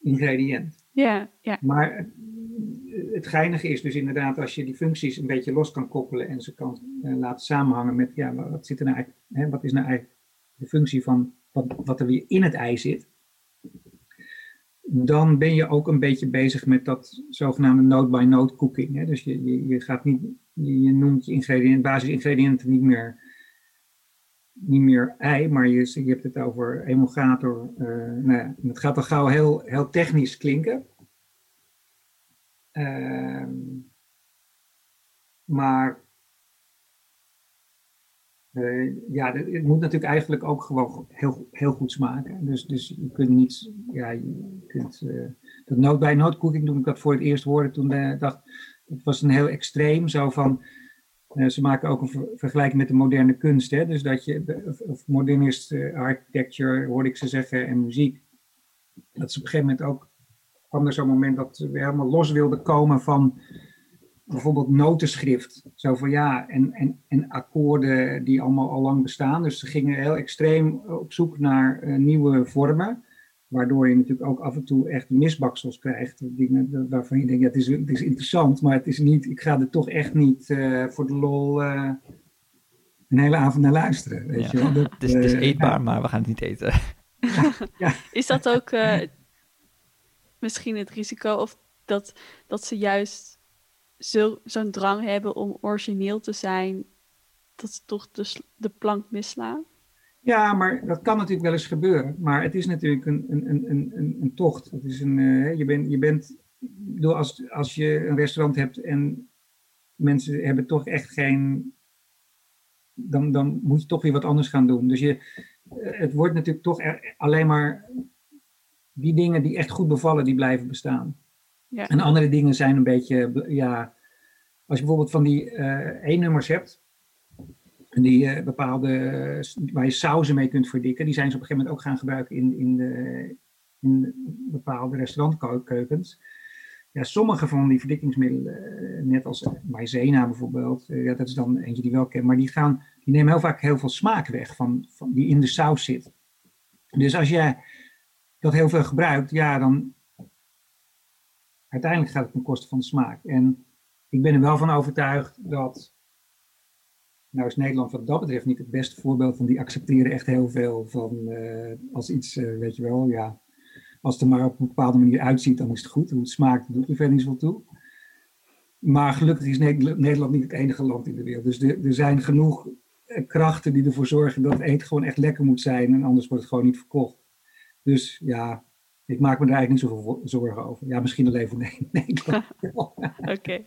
ingrediënt. Ja, ja. Maar eh, het geinige is dus inderdaad als je die functies een beetje los kan koppelen en ze kan eh, laten samenhangen met, ja, wat, zit er nou hè, wat is nou eigenlijk de functie van wat, wat er weer in het ei zit. Dan ben je ook een beetje bezig met dat zogenaamde node-by-node cooking. Hè? Dus je, je, je, gaat niet, je, noemt je ingrediënten, basisingrediënten niet meer, niet meer ei, maar je, je hebt het over emulgator. eh nou ja, het gaat al gauw heel, heel technisch klinken. Ehm, maar eh, ja, het moet natuurlijk eigenlijk ook gewoon heel, heel goed smaken. Dus, dus je kunt niet, ja, kunt, eh, dat nood bij noodcooking, toen ik dat voor het eerst hoorde, toen eh, dacht het was een heel extreem, zo van, ze maken ook een ver- vergelijking met de moderne kunst, hè? dus dat je, of, of modernist architecture, hoorde ik ze zeggen, en muziek, dat ze op een gegeven moment ook, kwam er zo'n moment dat we helemaal los wilden komen van bijvoorbeeld notenschrift. Zo van ja, en, en, en akkoorden die allemaal al lang bestaan. Dus ze gingen heel extreem op zoek naar eh, nieuwe vormen. Waardoor je natuurlijk ook af en toe echt misbaksels krijgt. Dingen waarvan je denkt, ja, het, is, het is interessant, maar het is niet, ik ga er toch echt niet eh, voor de lol eh, een hele avond naar luisteren. Weet Ja. je? Dat, Het is, het is eetbaar, ja. maar we gaan het niet eten. Is dat ook eh, misschien het risico of dat, dat ze juist zo- zo'n drang hebben om origineel te zijn, dat ze toch de, de plank misslaan? Ja, maar dat kan natuurlijk wel eens gebeuren. Maar het is natuurlijk een, een, een, een, een, tocht. Het is een, eh, je, bent, je bent, bedoel, als, als je een restaurant hebt en mensen hebben toch echt geen, dan, dan moet je toch weer wat anders gaan doen. Dus je, eh, het wordt natuurlijk toch alleen maar die dingen die echt goed bevallen, die blijven bestaan. Ja. En andere dingen zijn een beetje, ja, als je bijvoorbeeld van die eh E-nummers hebt, en die eh, bepaalde, waar je sauzen mee kunt verdikken, die zijn ze op een gegeven moment ook gaan gebruiken in, in, de, in bepaalde restaurantkeukens. Ja, sommige van die verdikkingsmiddelen, eh, net als maïzena bijvoorbeeld, ja, dat is dan eentje die wel ken, maar die, gaan, die nemen heel vaak heel veel smaak weg van, van, die in de saus zit. Dus als jij dat heel veel gebruikt, ja, dan uiteindelijk gaat het ten koste van de smaak. En ik ben er wel van overtuigd dat nou is Nederland wat dat betreft niet het beste voorbeeld, want die accepteren echt heel veel van eh, als iets, eh, weet je wel, ja, als het er maar op een bepaalde manier uitziet, dan is het goed. Hoe het smaakt, doet er verder zoveel toe. Maar gelukkig is Ne- Nederland niet het enige land in de wereld. Dus er, er zijn genoeg eh, krachten die ervoor zorgen dat eten gewoon echt lekker moet zijn en anders wordt het gewoon niet verkocht. Dus ja, ik maak me er eigenlijk niet zoveel zorgen over. Ja, misschien alleen voor Ne- Nederland. Oké.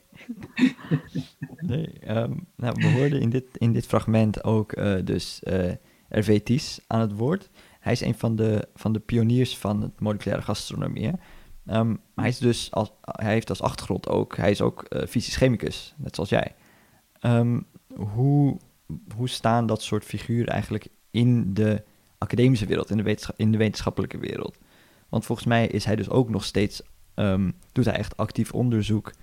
Nee, ehm, nou, we hoorden in dit, in dit fragment ook eh, dus eh Hervé Ties aan het woord. Hij is een van de, van de pioniers van het moleculaire gastronomie. Ehm, maar hij, is dus als, hij heeft als achtergrond ook, hij is ook eh fysisch chemicus, net zoals jij. Ehm, hoe, hoe staan dat soort figuren eigenlijk in de academische wereld, in de, wetenschap, in de wetenschappelijke wereld? Want volgens mij is hij dus ook nog steeds, ehm, doet hij echt actief onderzoek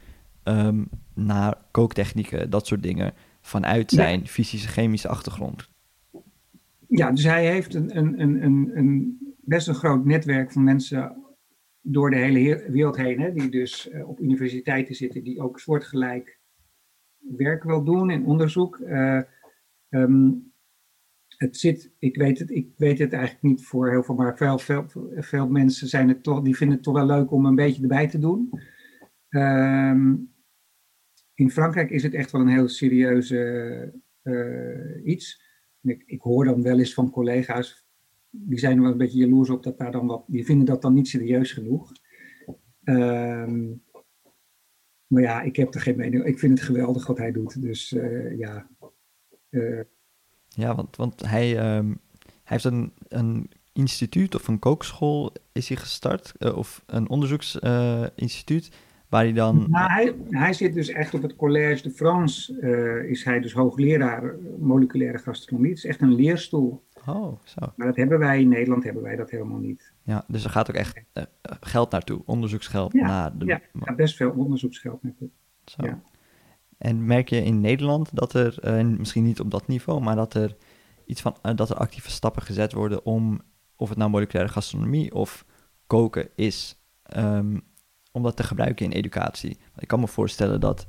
ehm, naar kooktechnieken, dat soort dingen, vanuit Ja. zijn fysische chemische achtergrond. Ja, dus hij heeft een, een, een, een, een best een groot netwerk van mensen door de hele he- wereld heen, hè, die dus eh, op universiteiten zitten, die ook soortgelijk werk wil doen en onderzoek. Ehm, het zit, ik weet het, ik weet het eigenlijk niet voor heel veel, maar veel, veel, veel mensen zijn het toch, die vinden het toch wel leuk om een beetje erbij te doen. Ehm, in Frankrijk is het echt wel een heel serieuze eh, iets. Ik, ik hoor dan wel eens van collega's, die zijn er wel een beetje jaloers op dat daar dan wat, die vinden dat dan niet serieus genoeg. Ehm, maar ja, ik heb er geen mening. Ik vind het geweldig wat hij doet. Dus eh, ja. Eh, Ja, want, want hij, ehm, hij heeft een, een instituut of een kookschool is hij gestart, eh, of een onderzoeksinstituut, waar hij dan... nou, hij, hij zit dus echt op het Collège de France, eh, is hij dus hoogleraar moleculaire gastronomie. Het is echt een leerstoel. Oh, zo. Maar dat hebben wij in Nederland hebben wij dat helemaal niet. Ja, dus er gaat ook echt eh, eh, geld naartoe, onderzoeksgeld Ja, naar de... Ja, best veel onderzoeksgeld naartoe. Zo. ja. En merk je in Nederland dat er, eh, misschien niet op dat niveau, maar dat er iets van, eh, dat er actieve stappen gezet worden om, of het nou moleculaire gastronomie of koken is, ehm, om dat te gebruiken in educatie? Ik kan me voorstellen dat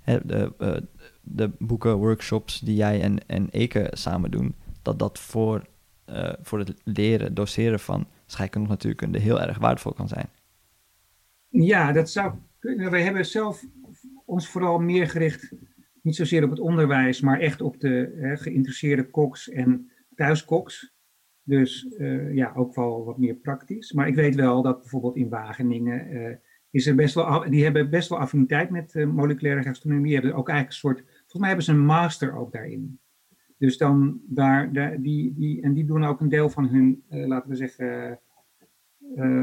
hè, de, eh, de boeken, workshops die jij en, en Eke samen doen, dat dat voor, voor het leren, doseren van scheikunde of natuurkunde heel erg waardevol kan zijn. Ja, dat zou kunnen. Wij hebben zelf ons vooral meer gericht, niet zozeer op het onderwijs, maar echt op de hè, geïnteresseerde koks en thuiskoks. Dus eh, ja, ook wel wat meer praktisch. Maar ik weet wel dat bijvoorbeeld in Wageningen eh, is er best wel, die hebben best wel affiniteit met eh, moleculaire gastronomie. Die hebben ook eigenlijk een soort, volgens mij hebben ze een master ook daarin. Dus dan daar, die, die, en die doen ook een deel van hun, laten we zeggen,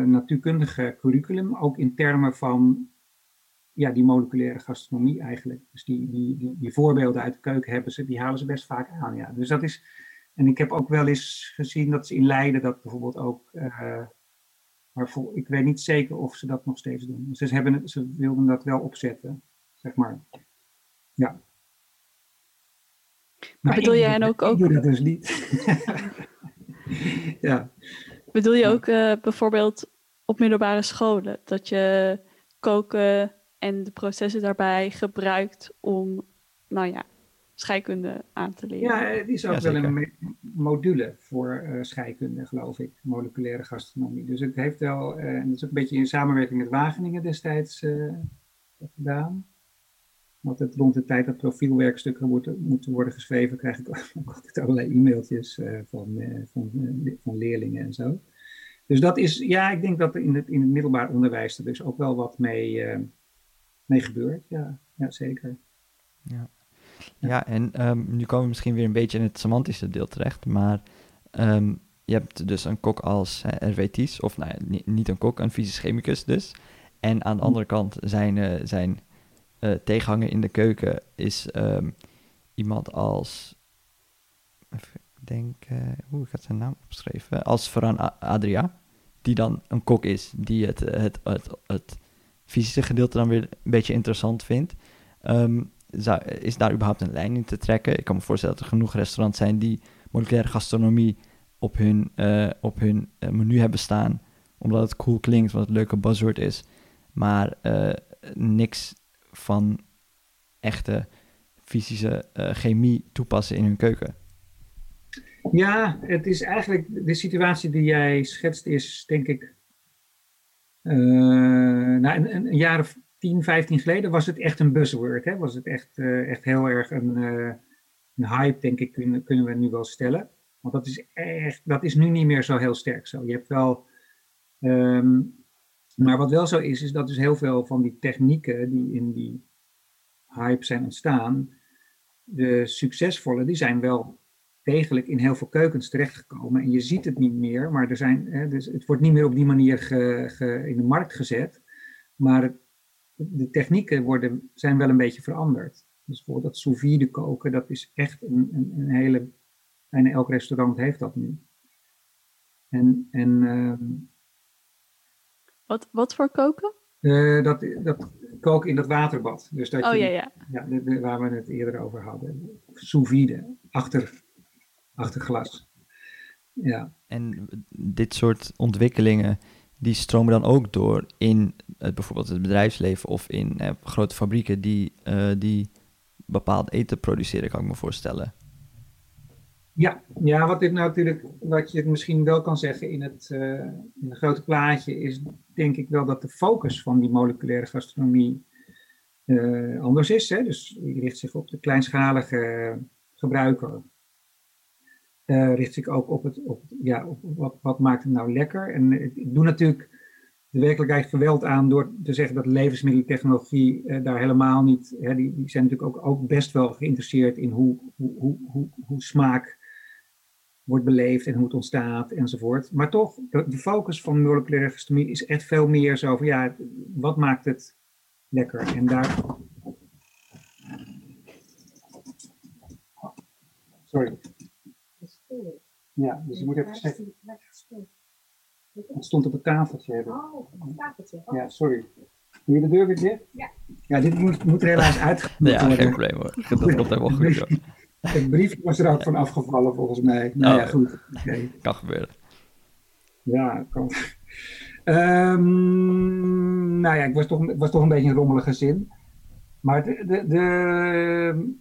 natuurkundige curriculum, ook in termen van ja, die moleculaire gastronomie eigenlijk. Dus die, die, die, die voorbeelden uit de keuken hebben ze, die halen ze best vaak aan. Ja. Dus dat is, en ik heb ook wel eens gezien dat ze in Leiden dat bijvoorbeeld ook, eh, maar ik weet niet zeker of ze dat nog steeds doen. Ze, hebben, ze wilden dat wel opzetten, zeg maar. Ja. Maar bedoel jij hen ook- Ik ook- doe dat dus niet. ja. Bedoel je ook eh, bijvoorbeeld op middelbare scholen dat je koken en de processen daarbij gebruikt om, nou ja, scheikunde aan te leren? Ja, het is ook Ja, wel een module voor eh, scheikunde, geloof ik, moleculaire gastronomie. Dus het heeft wel, eh, en dat is ook een beetje in samenwerking met Wageningen destijds eh, gedaan. Altijd rond de tijd dat profielwerkstukken moeten, moeten worden geschreven, krijg ik ook altijd allerlei e-mailtjes eh, van, eh, van, van leerlingen en zo. Dus dat is, ja, ik denk dat er in het, in het middelbaar onderwijs er dus ook wel wat mee, eh, mee gebeurt. Ja, ja zeker. Ja, en ehm, nu komen we misschien weer een beetje in het semantische deel terecht, maar ehm, je hebt dus een kok als eh, RWT's, of nou ja, ni- niet een kok, een fysisch chemicus dus. En aan de andere kant zijn, eh, zijn eh, tegenhanger in de keuken is ehm, iemand als, even denken, hoe ik had zijn naam opgeschreven, als Ferran A- Adria, die dan een kok is, die het, het, het, het fysische gedeelte dan weer een beetje interessant vindt. Ehm, is daar überhaupt een lijn in te trekken? Ik kan me voorstellen dat er genoeg restaurants zijn die moleculaire gastronomie op hun, eh, op hun eh, menu hebben staan, omdat het cool klinkt, wat een leuke buzzword is, maar eh, niks van echte fysische chemie toepassen in hun keuken. Ja, het is eigenlijk de situatie die jij schetst, is denk ik. Eh, nou, een, een, jaar of 10, 15 geleden was het echt een buzzword. Hè? Was het echt, eh, echt heel erg een, eh, een hype, denk ik, kunnen, kunnen we nu wel stellen. Want dat is echt, dat is nu niet meer zo heel sterk zo. Je hebt wel. ehm, maar wat wel zo is, is dat dus heel veel van die technieken die in die hype zijn ontstaan, de succesvolle, die zijn wel degelijk in heel veel keukens terechtgekomen. En je ziet het niet meer, maar er zijn, hè, dus het wordt niet meer op die manier ge, ge- in de markt gezet. Maar het- de technieken worden, zijn wel een beetje veranderd. Dus bijvoorbeeld dat sous vide koken, dat is echt een, een, een hele... Bijna elk restaurant heeft dat nu. En, en ehm, Wat, wat voor koken? eh, dat, dat koken in dat waterbad. Dus dat Oh je, ja, ja. Ja, de- de- waar we het eerder over hadden. Sous vide, achter, achter glas. Ja. En dit soort ontwikkelingen, die stromen dan ook door in het, bijvoorbeeld het bedrijfsleven of in eh, grote fabrieken die, eh, die bepaald eten produceren, kan ik me voorstellen. Ja, ja wat, dit nou natuurlijk, wat je misschien wel kan zeggen in het, eh, in het grote plaatje is denk ik wel dat de focus van die moleculaire gastronomie eh, anders is. Hè? Dus die richt zich op de kleinschalige gebruiker. Eh, richt zich ook op, het, op, ja, op wat, wat maakt het nou lekker. En ik doe natuurlijk de werkelijkheid geweld aan door te zeggen dat levensmiddeltechnologie eh, daar helemaal niet. Hè, die, die zijn natuurlijk ook, ook best wel geïnteresseerd in hoe, hoe, hoe, hoe, hoe smaak wordt beleefd en hoe het ontstaat enzovoort. Maar toch, de, de focus van moleculaire gastronomie is echt veel meer zo van ja, wat maakt het lekker? En daar. Sorry. Ja, dus je moet even zeggen. Het stond op het tafeltje. hebben. Ja, sorry. Doe je de deur weer dicht? Ja. Ja, dit moet, moet er helaas uit. Ja, geen probleem hoor. Dat komt helemaal goed. joh. Het briefje was er ook van afgevallen volgens mij. Nou ja, Oh. goed. Oké. Kan gebeuren. Ja, kan. Ehm, nou ja, ik was toch, was toch een beetje een rommelige zin. Maar de, de, de,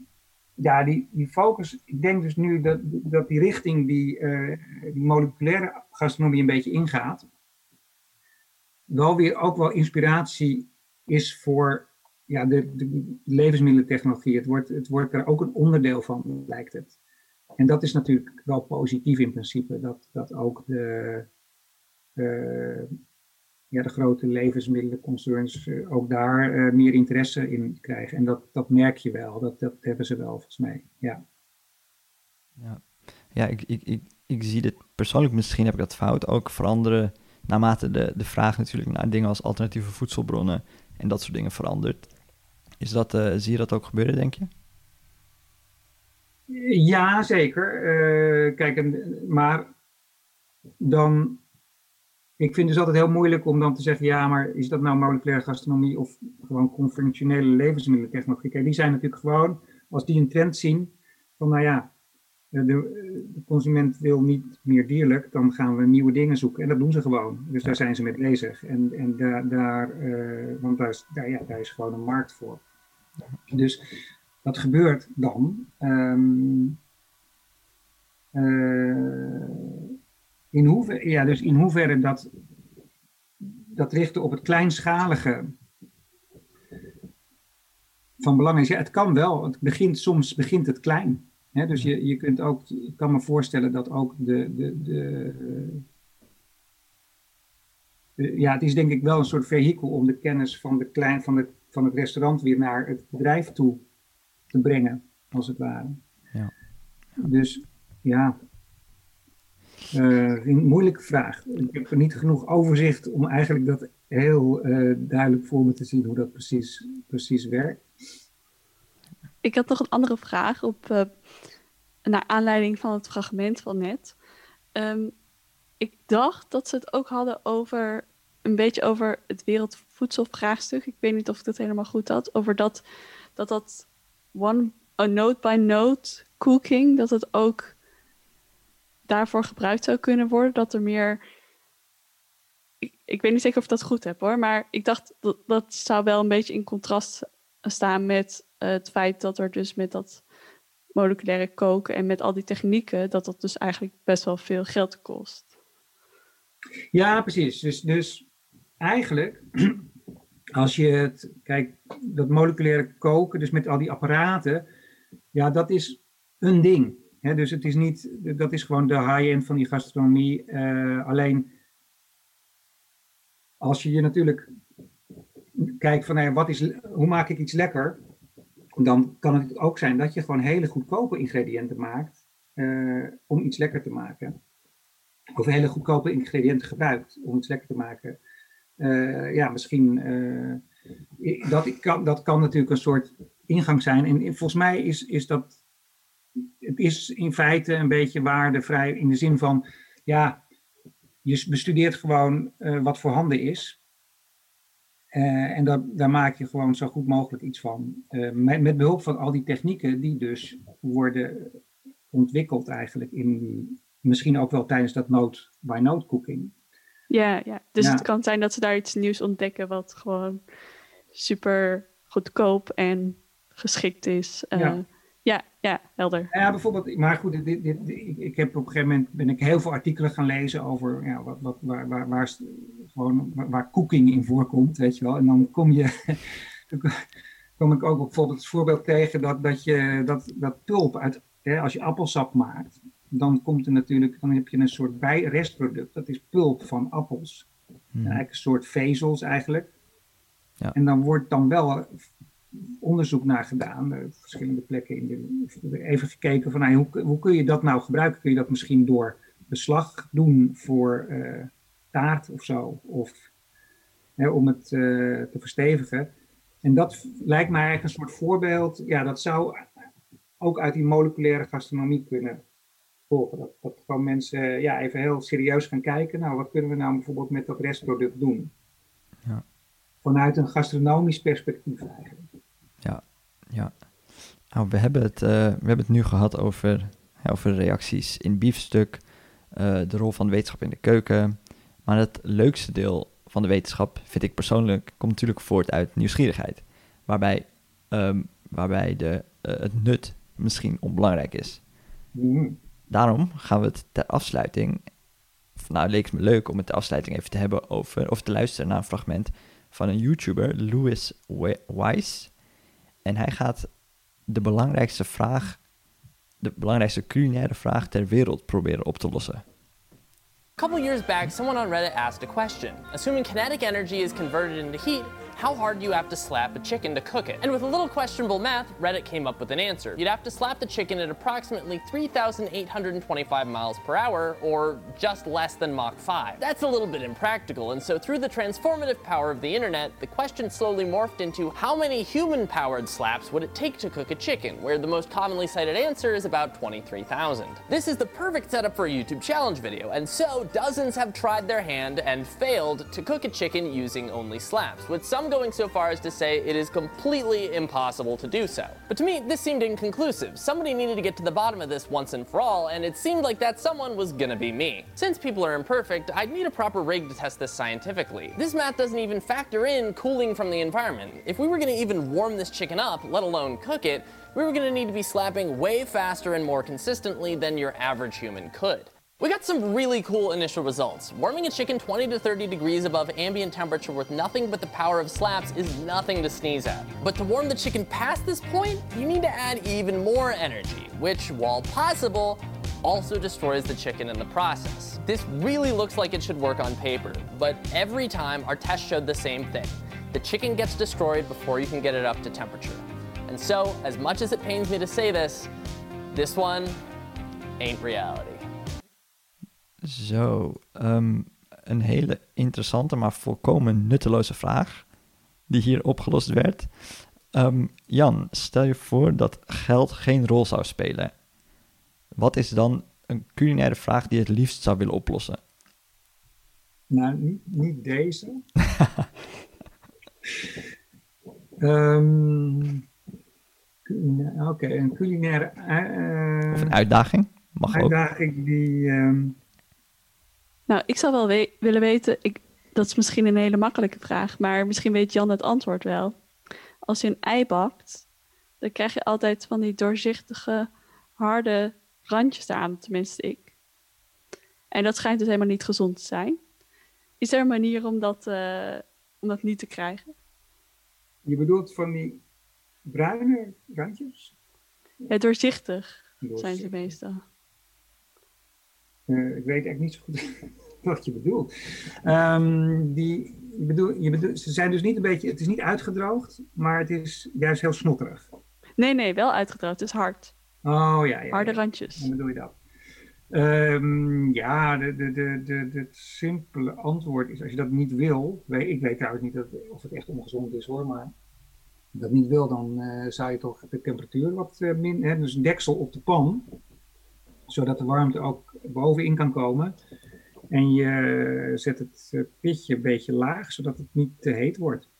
ja, die, die focus, ik denk dus nu dat, dat die richting die, eh, die moleculaire gastronomie een beetje ingaat, wel weer ook wel inspiratie is voor ja, de, de levensmiddelentechnologie. Het wordt, het wordt er ook een onderdeel van, lijkt het. En dat is natuurlijk wel positief in principe, dat, dat ook de, uh, ja, de grote levensmiddelenconcerns uh, ook daar uh, meer interesse in krijgen. En dat, dat merk je wel, dat, dat hebben ze wel volgens mij. Ja, ja. ja ik, ik, ik, ik zie dit persoonlijk, misschien heb ik dat fout, ook veranderen naarmate de, de vraag natuurlijk naar dingen als alternatieve voedselbronnen en dat soort dingen verandert. Is dat, zie je dat ook gebeuren, denk je? Ja, zeker. kijk, maar dan ik vind het dus altijd heel moeilijk om dan te zeggen, ja, maar is dat nou moleculaire gastronomie of gewoon conventionele levensmiddelentechnologie? Kijk, die zijn natuurlijk gewoon, als die een trend zien, van nou ja, de, de, consument wil niet meer dierlijk, dan gaan we nieuwe dingen zoeken. En dat doen ze gewoon. Dus daar zijn ze mee bezig. En, en daar, daar uh, want daar is, daar, ja, daar is gewoon een markt voor. Dus wat gebeurt dan? Um, uh, in hoeverre, ja, dus in hoeverre dat, dat richten op het kleinschalige van belang is. Ja, het kan wel. Het begint, soms begint het klein. Hè? Dus je, je kunt ook, ik kan me voorstellen dat ook de, de, de, de, ja, het is denk ik wel een soort vehikel om de kennis van, de klein, van, het, van het restaurant weer naar het bedrijf toe te brengen, als het ware. Ja. Dus ja, uh, een moeilijke vraag. Ik heb er niet genoeg overzicht om eigenlijk dat heel uh, duidelijk voor me te zien hoe dat precies, precies werkt. Ik had nog een andere vraag op, uh, naar aanleiding van het fragment van net. Um, ik dacht dat ze het ook hadden over een beetje over het wereldvoedselvraagstuk. Ik weet niet of ik dat helemaal goed had. Over dat dat, dat one a note by note cooking, dat het ook daarvoor gebruikt zou kunnen worden. Dat er meer. Ik, weet niet zeker of ik dat goed heb hoor. Maar ik dacht dat dat zou wel een beetje in contrast staan met uh, het feit dat er dus met dat moleculaire koken en met al die technieken, dat dat dus eigenlijk best wel veel geld kost. Ja, precies. Dus, dus eigenlijk, als je het, kijk, dat moleculaire koken, dus met al die apparaten, ja, dat is een ding dus het is niet, dat is gewoon de high-end van die gastronomie. Uh, alleen als je je natuurlijk kijkt van wat is, hoe maak ik iets lekker, dan kan het ook zijn dat je gewoon hele goedkope ingrediënten maakt uh, om iets lekker te maken. Of hele goedkope ingrediënten gebruikt om iets lekker te maken. Uh, ja, misschien. dat, kan, dat kan natuurlijk een soort ingang zijn. En volgens mij is, is dat het is in feite een beetje waardevrij in de zin van, ja, je bestudeert gewoon uh, wat voorhanden is. Uh, en dat, daar maak je gewoon zo goed mogelijk iets van. Uh, met, met, behulp van al die technieken die dus worden ontwikkeld eigenlijk in misschien ook wel tijdens dat note-by-note cooking. Ja, ja, dus het kan zijn dat ze daar iets nieuws ontdekken wat gewoon super goedkoop en geschikt is. Ja. Ja, ja, helder. Ja, bijvoorbeeld, maar goed, dit, dit, ik heb op een gegeven moment ben ik heel veel artikelen gaan lezen over ja, wat, wat, waar, waar, waar, gewoon, waar, cooking in voorkomt, weet je wel. En dan kom je, kom ik ook bijvoorbeeld het voorbeeld tegen dat, dat je dat, dat pulp uit, hè, als je appelsap maakt, dan komt er natuurlijk, dan heb je een soort bijrestproduct, dat is pulp van appels. Hmm. Eigenlijk een soort vezels eigenlijk. Ja. En dan wordt dan wel onderzoek naar gedaan, uh, verschillende plekken in de, even gekeken van nou, hoe, hoe kun je dat nou gebruiken? Kun je dat misschien door beslag doen voor uh, taart of zo, of hè, om het uh, te verstevigen? En dat lijkt mij eigenlijk een soort voorbeeld, ja, dat zou ook uit die moleculaire gastronomie kunnen volgen. Dat, dat gewoon mensen ja, even heel serieus gaan kijken, nou, wat kunnen we nou bijvoorbeeld met dat restproduct doen? Ja. Vanuit een gastronomisch perspectief eigenlijk. Ja. Nou, we, hebben het, uh, we hebben het nu gehad over, over reacties in biefstuk, uh, de rol van wetenschap in de keuken. Maar het leukste deel van de wetenschap, vind ik persoonlijk, komt natuurlijk voort uit nieuwsgierigheid. Waarbij, ehm, waarbij de, eh, het nut misschien onbelangrijk is. Mm. Daarom gaan we het ter afsluiting. Nou, leek het me leuk om het ter afsluiting even te hebben over. of te luisteren naar een fragment van een YouTuber, Louis Wise. En hij gaat de belangrijkste vraag. de belangrijkste culinaire vraag ter wereld proberen op te lossen. A couple years back, someone on Reddit asked a question. Assuming kinetic energy is converted into heat, how hard do you have to slap a chicken to cook it? And with a little questionable math, Reddit came up with an answer. You'd have to slap the chicken at approximately 3,825 miles per hour, or just less than Mach 5. That's a little bit impractical, and so through the transformative power of the internet, the question slowly morphed into how many human powered slaps would it take to cook a chicken, where the most commonly cited answer is about 23,000. This is the perfect setup for a YouTube challenge video, and so dozens have tried their hand and failed to cook a chicken using only slaps, with some going so far as to say it is completely impossible to do so. But to me, this seemed inconclusive. Somebody needed to get to the bottom of this once and for all, and it seemed like that someone was gonna be me. Since people are imperfect, I'd need a proper rig to test this scientifically. This math doesn't even factor in cooling from the environment. If we were gonna even warm this chicken up, let alone cook it, we were gonna need to be slapping way faster and more consistently than your average human could. We got some really cool initial results. Warming a chicken 20 to 30 degrees above ambient temperature with nothing but the power of slaps is nothing to sneeze at. But to warm the chicken past this point, you need to add even more energy, which, while possible, also destroys the chicken in the process. This really looks like it should work on paper, but every time our test showed the same thing. The chicken gets destroyed before you can get it up to temperature. And so, as much as it pains me to say this, this one ain't reality. Zo, ehm, een hele interessante, maar volkomen nutteloze vraag die hier opgelost werd. Ehm, Jan, stel je voor dat geld geen rol zou spelen. Wat is dan een culinaire vraag die je het liefst zou willen oplossen? Nou, niet, niet deze. Ehm, Oké, een culinaire eh, Of een uitdaging? Mag ook. uitdaging die... Nou, ik zou wel we- willen weten, ik, dat is misschien een hele makkelijke vraag, maar misschien weet Jan het antwoord wel. Als je een ei bakt, dan krijg je altijd van die doorzichtige, harde randjes eraan, tenminste ik. En dat schijnt dus helemaal niet gezond te zijn. Is er een manier om dat, eh, om dat niet te krijgen? je bedoelt van die bruine randjes? Ja, doorzichtig zijn ze Doorzichtig. meestal. Eh, ik weet echt niet zo goed wat je bedoelt. Ehm, die, je bedoel, je bedoel, ze zijn dus niet een beetje, het is niet uitgedroogd, maar het is juist heel snotterig. Nee, nee, wel uitgedroogd, het is hard. Oh ja, ja. Harde ja. randjes. Hoe bedoel je dat? Ehm, ja, de, de, de, de, de- het simpele antwoord is, als je dat niet wil, weet, ik weet trouwens niet dat, of het echt ongezond is hoor, maar dat niet wil, dan eh, zou je toch de temperatuur wat eh, min, hè, dus een deksel op de pan, zodat de warmte ook bovenin kan komen. En je zet het eh, pitje een beetje laag, zodat het niet te heet wordt.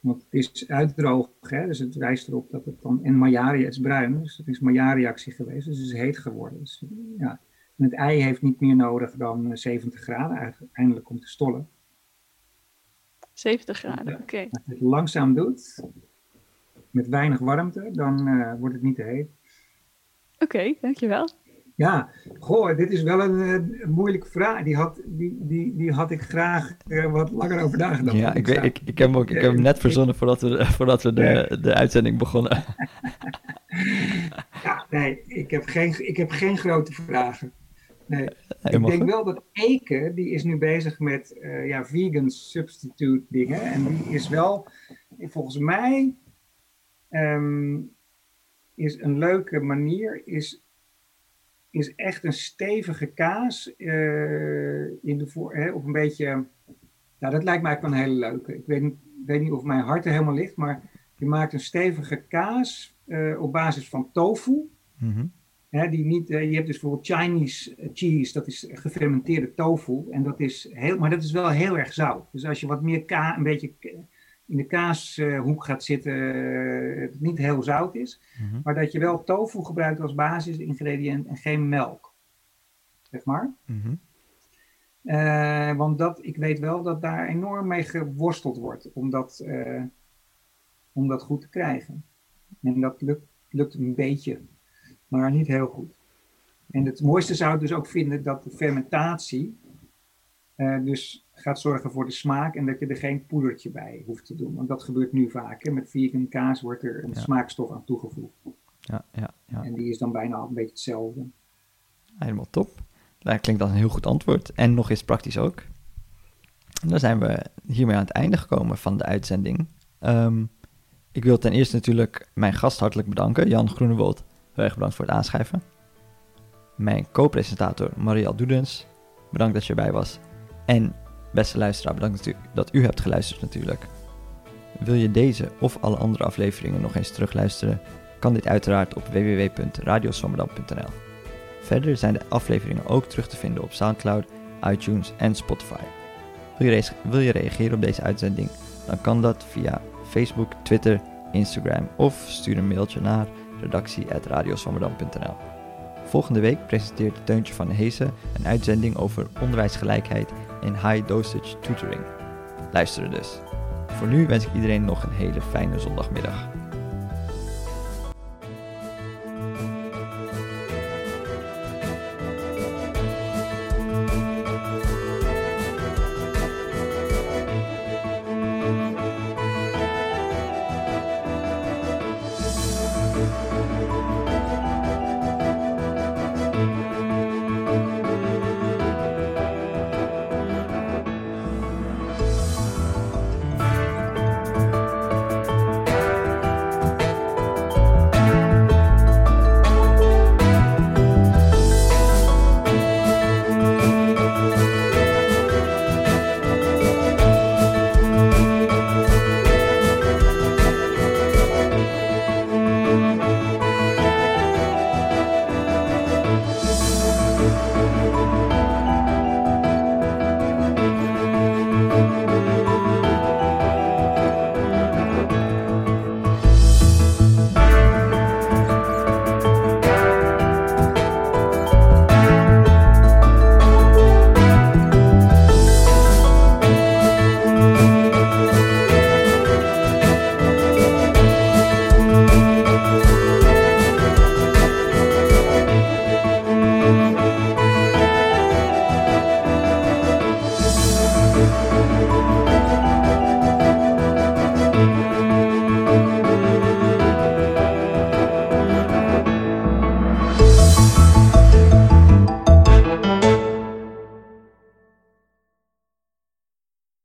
Want het is uitdroog, hè? dus het wijst erop dat het dan. En het is bruin, dus het is Maillard-reactie geweest, dus het is heet geworden. Dus, ja. En het ei heeft niet meer nodig dan eh, 70 graden uiteindelijk om te stollen. 70 graden, oké. Als je het langzaam doet, met weinig warmte, dan eh, wordt het niet te heet. Oké, dankjewel. Ja, goh, dit is wel een, eh, een moeilijke vraag. Die had, die, die, die had ik graag eh, wat langer over nagedacht. Ja, ik, weet, ik, ik, heb hem ook, ik heb hem net verzonnen voordat we, voordat we de, de uitzending begonnen. Ja, nee, ik heb geen, ik heb geen grote vragen. Nee. ik denk wel dat Eke, die is nu bezig met eh, ja, vegan substitute dingen. En die is wel, volgens mij, ehm, is een leuke manier, is, is echt een stevige kaas eh, in de voor, hè, op een beetje, nou dat lijkt mij ook wel een hele leuke. Ik weet, niet- weet niet of mijn hart er helemaal ligt, maar je maakt een stevige kaas eh, op basis van tofu. Mhm. Hè, die niet, eh, je hebt dus bijvoorbeeld Chinese cheese, dat is gefermenteerde tofu. En dat is heel, maar dat is wel heel erg zout. Dus als je wat meer ka een beetje in de kaashoek gaat zitten, eh, het niet heel zout is. Mhm. Maar dat je wel tofu gebruikt als basisingrediënt en geen melk. Zeg maar. Mhm. Eh, want dat, ik weet wel dat daar enorm mee geworsteld wordt om dat, eh, om dat goed te krijgen. En dat lukt, lukt een beetje, maar niet heel goed. En het mooiste zou ik dus ook vinden dat de fermentatie dus gaat zorgen voor de smaak en dat je er geen poedertje bij hoeft te doen. Want dat gebeurt nu vaak. Hè? Met vegan kaas wordt er een Ja. smaakstof aan toegevoegd. Ja, ja, ja. En die is dan bijna een beetje hetzelfde. Helemaal top. Dat klinkt als een heel goed antwoord. En nog eens praktisch ook. En dan zijn we hiermee aan het einde gekomen van de uitzending. Ehm, ik wil ten eerste natuurlijk mijn gast hartelijk bedanken, Jan Groenewold. Heel erg bedankt voor het aanschrijven. Mijn co-presentator Marielle Doedens. Bedankt dat je erbij was. En beste luisteraar, bedankt dat u hebt geluisterd natuurlijk. Wil je deze of alle andere afleveringen nog eens terugluisteren? Kan dit uiteraard op www.radioswammerdam.nl. Verder zijn de afleveringen ook terug te vinden op SoundCloud, iTunes en Spotify. Wil je, wil je reageren op deze uitzending? Dan kan dat via Facebook, Twitter, Instagram of stuur een mailtje naar redactie.radioswammerdam.nl. Volgende week presenteert Teuntje van Heesen een uitzending over onderwijsgelijkheid en high dosage tutoring. Luisteren dus. Voor nu wens ik iedereen nog een hele fijne zondagmiddag.